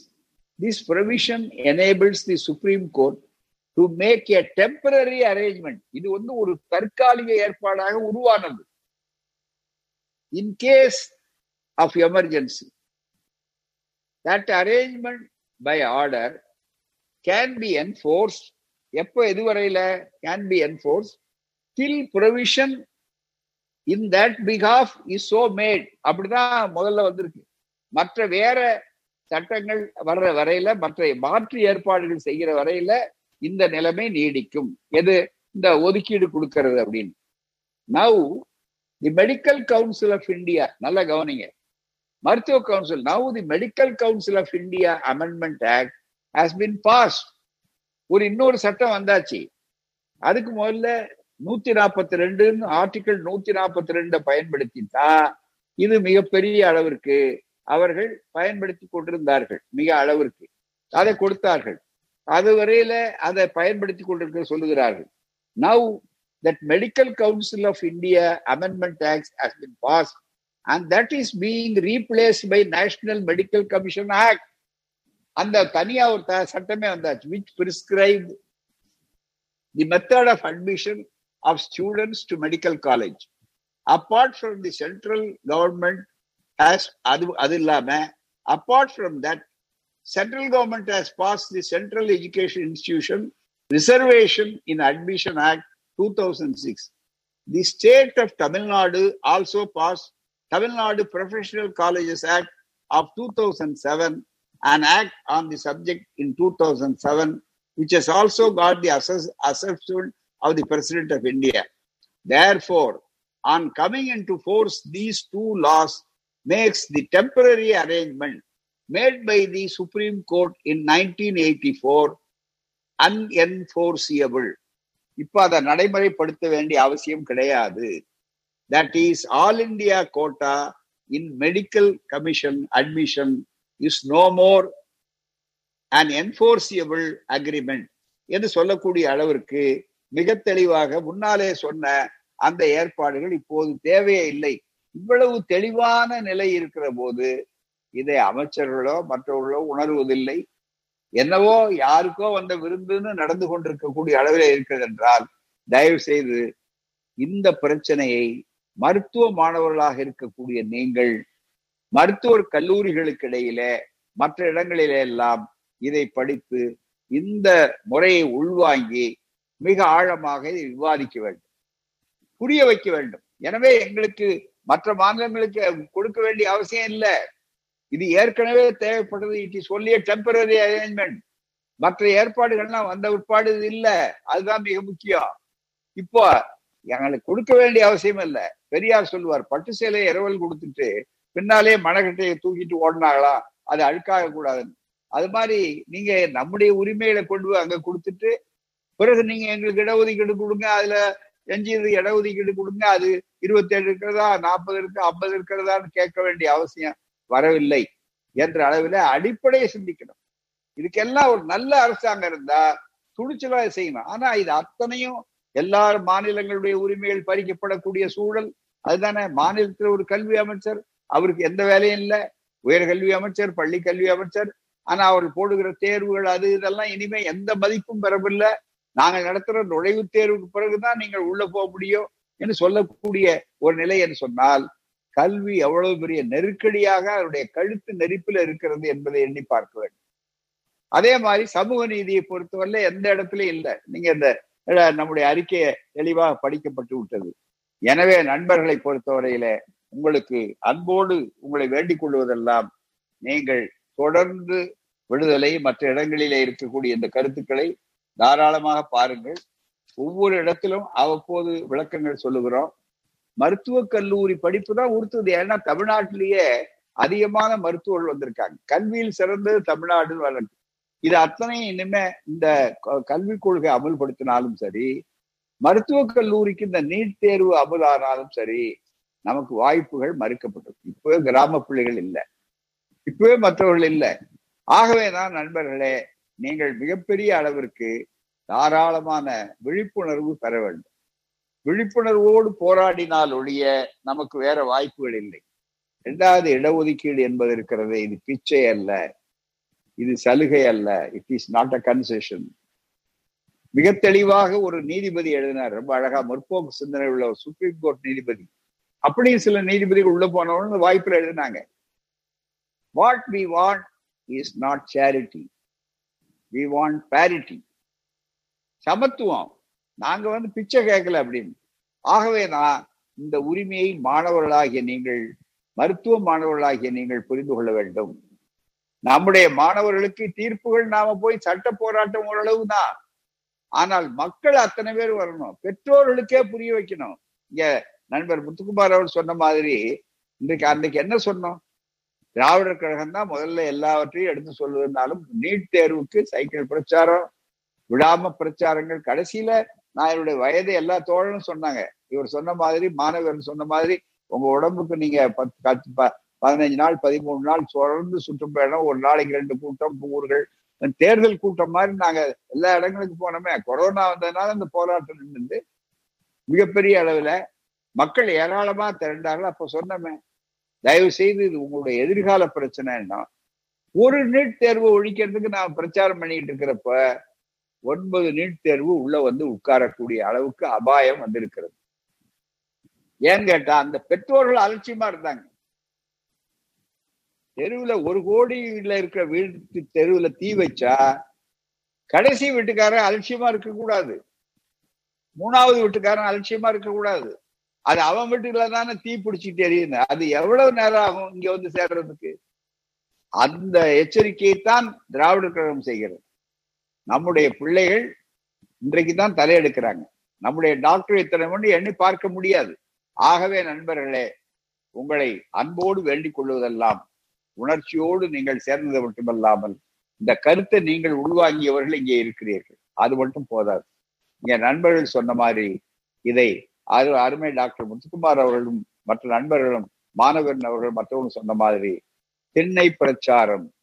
this provision enables the supreme court to make a temporary arrangement இது வந்து ஒரு தற்காலிக ஏற்பாடாக உருவானது. In case of emergency that arrangement by order can be enforce எப்போ எதுவரையில can be enforce till provision in that because of is so made அப்படிதான் முதல்ல வந்திருக்கு. மற்ற வேற சட்டங்கள் வர்ற வரையில மற்ற மாற்று ஏற்பாடுகள் செய்கிற வரையில இந்த நிலைமை நீடிக்கும். எது? இந்த ஒதுக்கீடு கொடுக்கறது அப்படின்னு. Now the medical council of India நல்ல கவனிங்க. மருத்துவ council now the medical council of India amendment act has been pass ஒரு இன்னொரு சட்டம் வந்தாச்சு. அதுக்கு முதல்ல நூத்தி நாற்பத்தி ரெண்டுன்னு ஆர்டிகிள் நூத்தி நாற்பத்தி ரெண்டை பயன்படுத்தினா இது மிகப்பெரிய அளவிற்கு அவர்கள் பயன்படுத்தி கொண்டிருந்தார்கள். மிக அளவிற்கு. அதை கொடுத்தார்கள். அது வரையில அதை பயன்படுத்தி கொண்டிருக்க சொல்லுகிறார்கள். Now that medical council of India amendment act has been pass and that is being replace by national medical commission act அந்த தனியா ஒரு சட்டமே வந்தாச்சு. Which prescribe the method of admission Of students to medical college apart from the central government has அது அது இல்லாம apart from that central government has passed the Central Education Institution Reservation in Admission Act 2006. The state of Tamil Nadu also passed Tamil Nadu Professional Colleges Act of 2007, an act on the subject in 2007, which has also got the assess- assessment of the President of India. Therefore, on coming into force, these two laws makes the temporary arrangement made by the Supreme Court in 1984 unenforceable. இப்ப அதை நடைமுறைப்படுத்த வேண்டிய அவசியம் கிடையாது that is all India quota in medical commission admission is no more and enforceable agreement என்று சொல்லக்கூடிய அளவிற்கு மிக தெளிவாக முன்னாலே சொன்ன அந்த ஏற்பாடுகள் இப்போது தேவையே இல்லை. இவ்வளவு தெளிவான நிலை இருக்கிற போது இதை அமைச்சர்களோ மற்றவர்களோ உணர்வதில்லை. என்னவோ யாருக்கோ வந்த விருந்துன்னு நடந்து கொண்டிருக்கக்கூடிய அளவில் இருக்கிறது என்றால் தயவு செய்து இந்த பிரச்சனையை மருத்துவ மாணவர்களாக இருக்கக்கூடிய நீங்கள் மருத்துவர் கல்லூரிகளுக்கு இடையிலே மற்ற இடங்களிலே எல்லாம் இதை படித்து இந்த முறையை உள்வாங்கி மிக ஆழமாக இதை விவாதிக்க வேண்டும். புரிய வைக்க வேண்டும். எனவே எங்களுக்கு மற்ற மாநிலங்களுக்கு கொடுக்க வேண்டிய அவசியம் இல்லை. இது ஏற்கனவே தேவைப்பட்டது. It is only temporary arrangement மற்ற ஏற்பாடுகள்லாம் வந்த உட்பாடு இது இல்ல. அதுதான் மிக முக்கியம். இப்போ எங்களுக்கு கொடுக்க வேண்டிய அவசியம் இல்லை. பெரியார் சொல்லுவார் பட்டு சேலை இரவல் கொடுத்துட்டு பின்னாலே மனக்கட்டையை தூக்கிட்டு ஓடினாங்களா? அது அழுக்காக கூடாதுன்னு. அது மாதிரி நீங்க நம்முடைய உரிமைகளை கொண்டு அங்க கொடுத்துட்டு பிறகு நீங்க எங்களுக்கு இடஒதுக்கீடு கொடுங்க அதுல எஞ்சியது இடஒதுக்கீடு கொடுங்க அது இருபத்தேழு இருக்கிறதா நாற்பது இருக்கு ஐம்பது இருக்கிறதான்னு கேட்க வேண்டிய அவசியம் வரவில்லை என்ற அளவில் அடிப்படையை சிந்திக்கணும். இதுக்கெல்லாம் ஒரு நல்ல அரசாங்கம் இருந்தா துணிச்சலா செய்யணும். ஆனா இது அத்தனையும் எல்லா மாநிலங்களுடைய உரிமைகள் பறிக்கப்படக்கூடிய சூழல். அதுதானே மாநிலத்தில் ஒரு கல்வி அமைச்சர் அவருக்கு எந்த வேலையும் இல்லை. உயர்கல்வி அமைச்சர் பள்ளி கல்வி அமைச்சர் ஆனா அவர் போடுகிற தேர்வுகள் அது இதெல்லாம் இனிமே எந்த மதிப்பும் பெறவில்லை. நாங்க நடத்துற நுழைவுத் தேர்வுக்கு பிறகுதான் நீங்கள் உள்ள போக முடியும் என்று சொல்லக்கூடிய ஒரு நிலை என்று சொன்னால் கல்வி எவ்வளவு பெரிய நெருக்கடியாக அவருடைய கழுத்து நெருப்பில் இருக்கிறது என்பதை எண்ணி பார்க்க வேண்டும். அதே மாதிரி சமூக நீதியை பொறுத்தவரை எந்த இடத்துலயும் இல்லை. நீங்க இந்த நம்முடைய அறிக்கையை தெளிவாக படிக்கப்பட்டு விட்டது. எனவே நண்பர்களை பொறுத்தவரையில உங்களுக்கு அன்போடு உங்களை வேண்டிக் கொள்வதெல்லாம் நீங்கள் தொடர்ந்து விடுதலை மற்ற இடங்களிலே இருக்கக்கூடிய இந்த கருத்துக்களை தாராளமாக பாருங்கள். ஒவ்வொரு இடத்திலும் அவ்வப்போது விளக்கங்கள் சொல்லுகிறோம். மருத்துவக் கல்லூரி படிப்பு தான் உறுத்துது. ஏன்னா தமிழ்நாட்டிலேயே அதிகமான மருத்துவர்கள் வந்திருக்காங்க. கல்வியில் சிறந்தது தமிழ்நாடு வளர்க்கு இது அத்தனை இனிமே இந்த கல்விக் கொள்கை அமல்படுத்தினாலும் சரி மருத்துவக் கல்லூரிக்கு இந்த நீட் தேர்வு அமலானாலும் சரி நமக்கு வாய்ப்புகள் மறுக்கப்பட்டது. இப்பவே கிராம பிள்ளைகள் இல்லை. இப்பவே மற்றவர்கள் இல்லை. ஆகவே தான் நண்பர்களே நீங்கள் மிகப்பெரிய அளவிற்கு தாராளமான விழிப்புணர்வு பெற வேண்டும். விழிப்புணர்வோடு போராடினால் ஒழிய நமக்கு வேற வாய்ப்புகள் இல்லை. இரண்டாவது இடஒதுக்கீடு என்பது இருக்கிறது இது பிச்சை அல்ல. இது சலுகை அல்ல. It is not a concession மிக தெளிவாக ஒரு நீதிபதி எழுதினார். ரொம்ப அழகா. முற்போக்கு சிந்தனை உள்ள ஒரு சுப்ரீம் கோர்ட் நீதிபதி. அப்படியும் சில நீதிபதிகள் உள்ள போனவங்க வாய்ப்புல எழுதினாங்க. What we want is not charity we want parity சமத்துவம். நாங்க வந்து பிச்சை கேட்கல அப்படின்னு. ஆகவே நான் இந்த உரிமையை மாணவர்களாகிய நீங்கள் மருத்துவ மாணவர்களாகிய நீங்கள் புரிந்து கொள்ள வேண்டும். நம்முடைய மாணவர்களுக்கு தீர்ப்புகள் நாம போய் சட்ட போராட்டம் ஓரளவு தான் ஆனால் மக்கள் அத்தனை பேர் வரணும். பெற்றோர்களுக்கே புரிய வைக்கணும். இங்க நண்பர் முத்துக்குமார் அவர் சொன்ன மாதிரி இன்றைக்கு அன்னைக்கு என்ன சொன்னோம்? திராவிடர் கழகம் தான் முதல்ல எல்லாவற்றையும் எடுத்து சொல்லுவதுனாலும் நீட் தேர்வுக்கு சைக்கிள் பிரச்சாரம் விடாம பிரச்சாரங்கள். கடைசியில நான் என்னுடைய வயதை எல்லா தோழனும் சொன்னாங்க. இவர் சொன்ன மாதிரி மாணவர் சொன்ன மாதிரி உங்க உடம்புக்கு நீங்க பத்து பதினஞ்சு நாள் பதிமூணு நாள் தொடர்ந்து சுற்றுப்பயணம் ஒரு நாளைக்கு ரெண்டு கூட்டம் ஊர்கள். தேர்தல் கூட்டம் மாதிரி நாங்க எல்லா இடங்களுக்கு போனோமே. கொரோனா வந்ததுனால அந்த போராட்டம் நின்று மிகப்பெரிய அளவுல மக்கள் ஏராளமா திரண்டார்கள். அப்ப சொன்னமே தயவு செய்து இது உங்களுடைய எதிர்கால பிரச்சனைன்னா ஒரு நீட் தேர்வு ஒழிக்கிறதுக்கு நான் பிரச்சாரம் பண்ணிட்டு இருக்கிறப்ப ஒன்பது நீட் தேர்வு உள்ள வந்து உட்காரக்கூடிய அளவுக்கு அபாயம் வந்திருக்கிறது. ஏன்னு கேட்டா அந்த பெற்றோர்கள் அலட்சியமா இருந்தாங்க. தெருவுல ஒரு கோடியில இருக்கிற வீட்டு தெருவுல தீ வச்சா கடைசி வீட்டுக்காரன் அலட்சியமா இருக்கக்கூடாது. மூணாவது வீட்டுக்காரன் அலட்சியமா இருக்கக்கூடாது. அது அவன் வீட்டுல தானே தீ பிடிச்சிட்டு எரியுது. அது எவ்வளவு நேரம் ஆகும் இங்க வந்து சேர்றதுக்கு? அந்த எச்சரிக்கையை தான் திராவிட கழகம் செய்கிறது. நம்முடைய பிள்ளைகள் இன்றைக்கு தான் தலையெடுக்கிறாங்க. நம்முடைய டாக்டர் இத்தனை மணி எண்ணி பார்க்க முடியாது. ஆகவே நண்பர்களே உங்களை அன்போடு வேண்டிக் கொள்வதெல்லாம் உணர்ச்சியோடு நீங்கள் சேர்ந்தது மட்டுமல்லாமல் இந்த கருத்தை நீங்கள் உள்வாங்கியவர்கள் இங்கே இருக்கிறீர்கள். அது மட்டும் போதாது. இங்க நண்பர்கள் சொன்ன மாதிரி இதை அரு அருமை டாக்டர் முத்துக்குமார் அவர்களும் மற்ற நண்பர்களும் மாணவன் அவர்கள் மற்றவர்களும் சொன்ன மாதிரி திண்ணை பிரச்சாரம்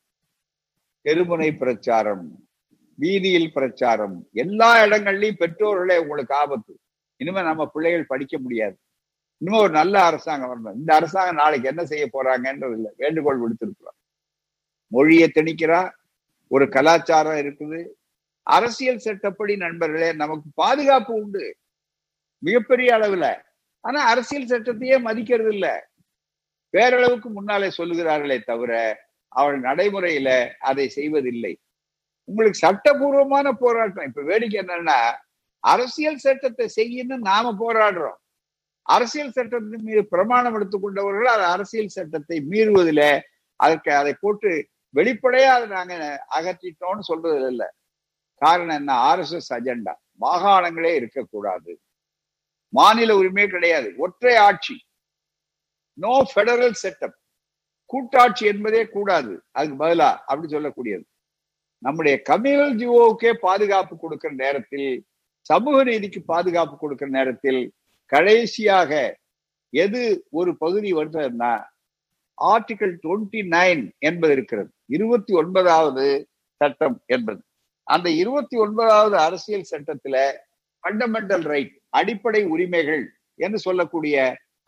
தெருமுனை பிரச்சாரம் வீதியில் பிரச்சாரம் எல்லா இடங்கள்லயும் பெற்றோர்களே உங்களுக்கு ஆபத்து. இனிமே நம்ம பிள்ளைகள் படிக்க முடியாது. இனிமே ஒரு நல்ல அரசாங்கம் வரணும். இந்த அரசாங்கம் நாளைக்கு என்ன செய்ய போறாங்கன்றது இல்லை. வேண்டுகோள் விடுத்திருக்கிறோம். மொழியை திணிக்கிறா ஒரு கலாச்சாரம் இருக்குது. அரசியல் சட்டப்படி நண்பர்களே நமக்கு பாதுகாப்பு உண்டு. மிகப்பெரிய அளவுல. ஆனா அரசியல் சட்டத்தையே மதிக்கிறது இல்ல பேரளவுக்கு முன்னாலே சொல்லுகிறார்களே தவிர அவள் நடைமுறையில அதை செய்வதில்லை. உங்களுக்கு சட்டபூர்வமான போராட்டம். இப்ப வேடிக்கை என்னன்னா அரசியல் சட்டத்தை செய்யணும் நாம போராடுறோம். அரசியல் சட்டத்தின் மீது பிரமாணம் எடுத்துக்கொண்டவர்கள் அது அரசியல் சட்டத்தை மீறுவதில் அதற்கு அதை போட்டு வெளிப்படையா அதை நாங்க அகற்றிட்டோம்னு சொல்றது இல்லை காரணம் என்ன? RSS agenda. மாகாணங்களே இருக்கக்கூடாது. மாநில உரிமை கிடையாது. ஒற்றை ஆட்சி. நோ பெடரல் செட்டப் கூட்டாட்சி என்பதே கூடாது. அதுக்கு பதிலா அப்படி சொல்லக்கூடியது. நம்முடைய கம்யூனல் ஜிஓவுக்கே பாதுகாப்பு கொடுக்கிற நேரத்தில் சமூக நீதிக்கு பாதுகாப்பு கொடுக்கிற நேரத்தில் கடைசியாக எது ஒரு பகுதி வருதுன்னா ஆர்டிகல் டுவெண்ட்டி நைன் என்பது இருக்கிறது. இருபத்தி ஒன்பதாவது சட்டம் என்பது. அந்த இருபத்தி ஒன்பதாவது அரசியல் சட்டத்துல ஃபண்டமெண்டல் ரைட் அடிப்படை உரிமைகள் என்று சொல்லக்கூடிய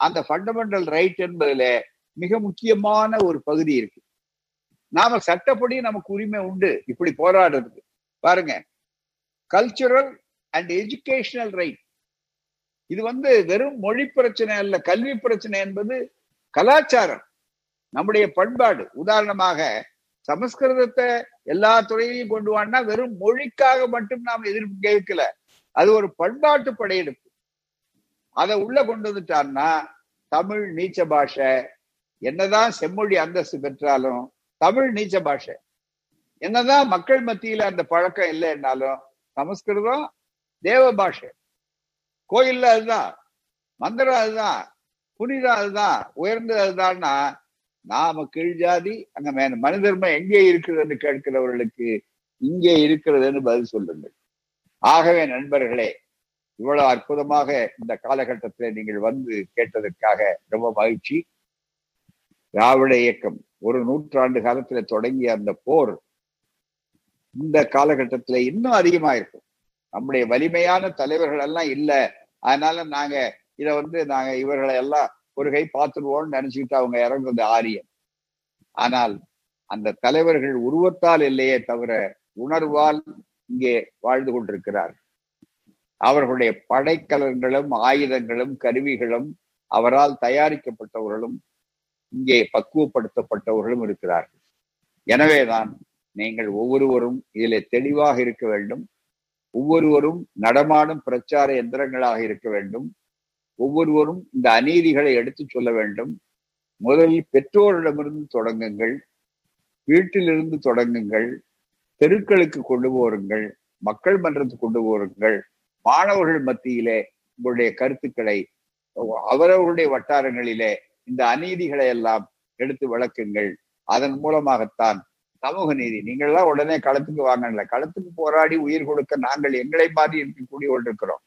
அந்த ஃபண்டமெண்டல் ரைட் என்பதுல மிக முக்கியமான ஒரு பகுதி இருக்கு. நாம சட்டப்படி நமக்கு உரிமை உண்டு இப்படி போராடுறது. பாருங்க கல்ச்சுரல் அண்ட் எஜுகேஷனல் ரைட் இது வந்து வெறும் மொழி பிரச்சனை அல்ல கல்வி பிரச்சனை என்பது கலாச்சாரம். நம்முடைய பண்பாடு. உதாரணமாக சமஸ்கிருதத்தை எல்லா துறையிலையும் கொண்டு வான்னா வெறும் மொழிக்காக மட்டும் நாம் எதிர்ப்பு கேட்கல. அது ஒரு பண்பாட்டு படையெடுப்பு. அதை உள்ள கொண்டு வந்துட்டான்னா தமிழ் நீச்ச பாஷை என்னதான் செம்மொழி அந்தஸ்து பெற்றாலும் தமிழ் நீச்ச பாஷை. என்னதான் மக்கள் மத்தியில அந்த பழக்கம் இல்லைன்னாலும் சமஸ்கிருதம் தேவ பாஷை. கோயில்ல அதுதான் மந்திரம் அதுதான் புனிதம் அதுதான் உயர்ந்தது அதுதான்னா நாம கீழ் ஜாதி அங்க மேல மனிதர்மம் எங்கே இருக்கிறதுன்னு கேட்கிறவர்களுக்கு இங்கே இருக்கிறதுன்னு பதில் சொல்லுங்கள். ஆகவே நண்பர்களே இவ்வளவு அற்புதமாக இந்த காலகட்டத்தில் நீங்கள் வந்து கேட்டதற்காக ரொம்ப மகிழ்ச்சி. திராவிட இயக்கம் ஒரு நூற்றாண்டு காலத்துல தொடங்கிய அந்த போர் இந்த காலகட்டத்துல இன்னும் அதிகமா இருக்கும். நம்முடைய வலிமையான தலைவர்கள் எல்லாம் இல்ல. அதனால நாங்க இத வந்து நாங்க இவர்களை எல்லாம் ஒரு கை பார்த்துருவோம்னு நினைச்சுக்கிட்டு அவங்க இறங்குறது ஆரியம். ஆனால் அந்த தலைவர்கள் உருவத்தால் இல்லையே தவிர உணர்வால் இங்கே வாழ்ந்து கொண்டிருக்கிறார். அவர்களுடைய படைக்கலன்களும் ஆயுதங்களும் கருவிகளும் அவரால் தயாரிக்கப்பட்டவர்களும் இங்கே பக்குவப்படுத்தப்பட்டவர்களும் இருக்கிறார்கள். எனவேதான் நீங்கள் ஒவ்வொருவரும் இதில் தெளிவாக இருக்க வேண்டும். ஒவ்வொருவரும் நடமாடும் பிரச்சார எந்திரங்களாக இருக்க வேண்டும். ஒவ்வொருவரும் இந்த அநீதிகளை எடுத்து சொல்ல வேண்டும். முதலில் பெற்றோரிடமிருந்து தொடங்குங்கள். வீட்டிலிருந்து தொடங்குங்கள். தெருக்களுக்கு கொண்டு போருங்கள் மக்கள் மன்றத்துக்கு கொண்டு போருங்கள். மாணவர்கள் மத்தியிலே உங்களுடைய கருத்துக்களை அவரவர்களுடைய வட்டாரங்களிலே இந்த அநீதிகளை எல்லாம் எடுத்து விளக்குங்கள். அதன் மூலமாகத்தான் சமூக நீதி. நீங்கள்லாம் உடனே களத்துக்கு வாங்கல. களத்துக்கு போராடி உயிர் கொடுக்க நாங்கள் எங்களை மாதிரி இருக்கக்கூடிய கொண்டிருக்கிறோம்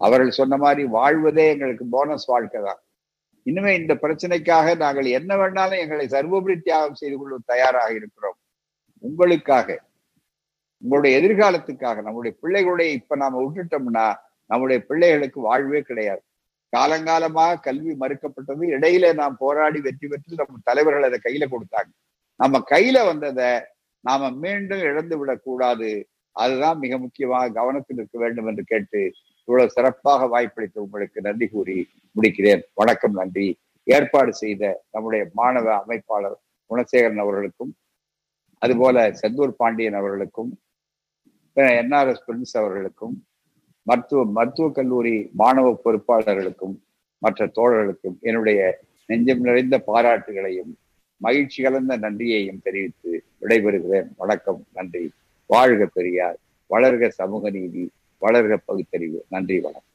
அவர்கள் சொன்ன மாதிரி வாழ்வதே எங்களுக்கு போனஸ் வாழ்க்கை தான். இனிமே இந்த பிரச்சனைக்காக நாங்கள் என்ன வேணாலும் எங்களை சர்வோபரி தியாகம் செய்து கொள்ள தயாராக இருக்கிறோம். உங்களுக்காக உங்களுடைய எதிர்காலத்துக்காக நம்முடைய பிள்ளைகளுடைய இப்ப நாம விட்டுட்டோம்னா நம்முடைய பிள்ளைகளுக்கு வாழ்வே கிடையாது. காலங்காலமாக கல்வி மறுக்கப்பட்டது இடையில நாம் போராடி வெற்றி பெற்று நம்ம தலைவர்கள் அதை கையில கொடுத்தாங்க. நம்ம கையில வந்ததை நாம மீண்டும் இழந்து விடக்கூடாது. அதுதான் மிக முக்கியமாக கவனத்தில் இருக்க வேண்டும் என்று கேட்டு இவ்வளவு சிறப்பாக வாய்ப்பளித்த உங்களுக்கு நன்றி கூறி முடிக்கிறேன். வணக்கம் நன்றி. ஏற்பாடு செய்த நம்முடைய மாணவ அமைப்பாளர் குணசேகரன் அவர்களுக்கும் அதுபோல செந்தூர் பாண்டியன் அவர்களுக்கும் என்ஆர்எஸ் பிரின்ஸ் அவர்களுக்கும் மருத்துவ மருத்துவக் கல்லூரி மாணவ பொறுப்பாளர்களுக்கும் மற்ற தோழர்களுக்கும் என்னுடைய நெஞ்சம் நிறைந்த பாராட்டுகளையும் மகிழ்ச்சி கலந்த நன்றியையும் தெரிவித்து விடைபெறுகிறேன். வணக்கம் நன்றி. வாழ்க பெரியார். வளர்க சமூக நீதி. வளர்க பகுத்தறிவு. நன்றி வணக்கம்.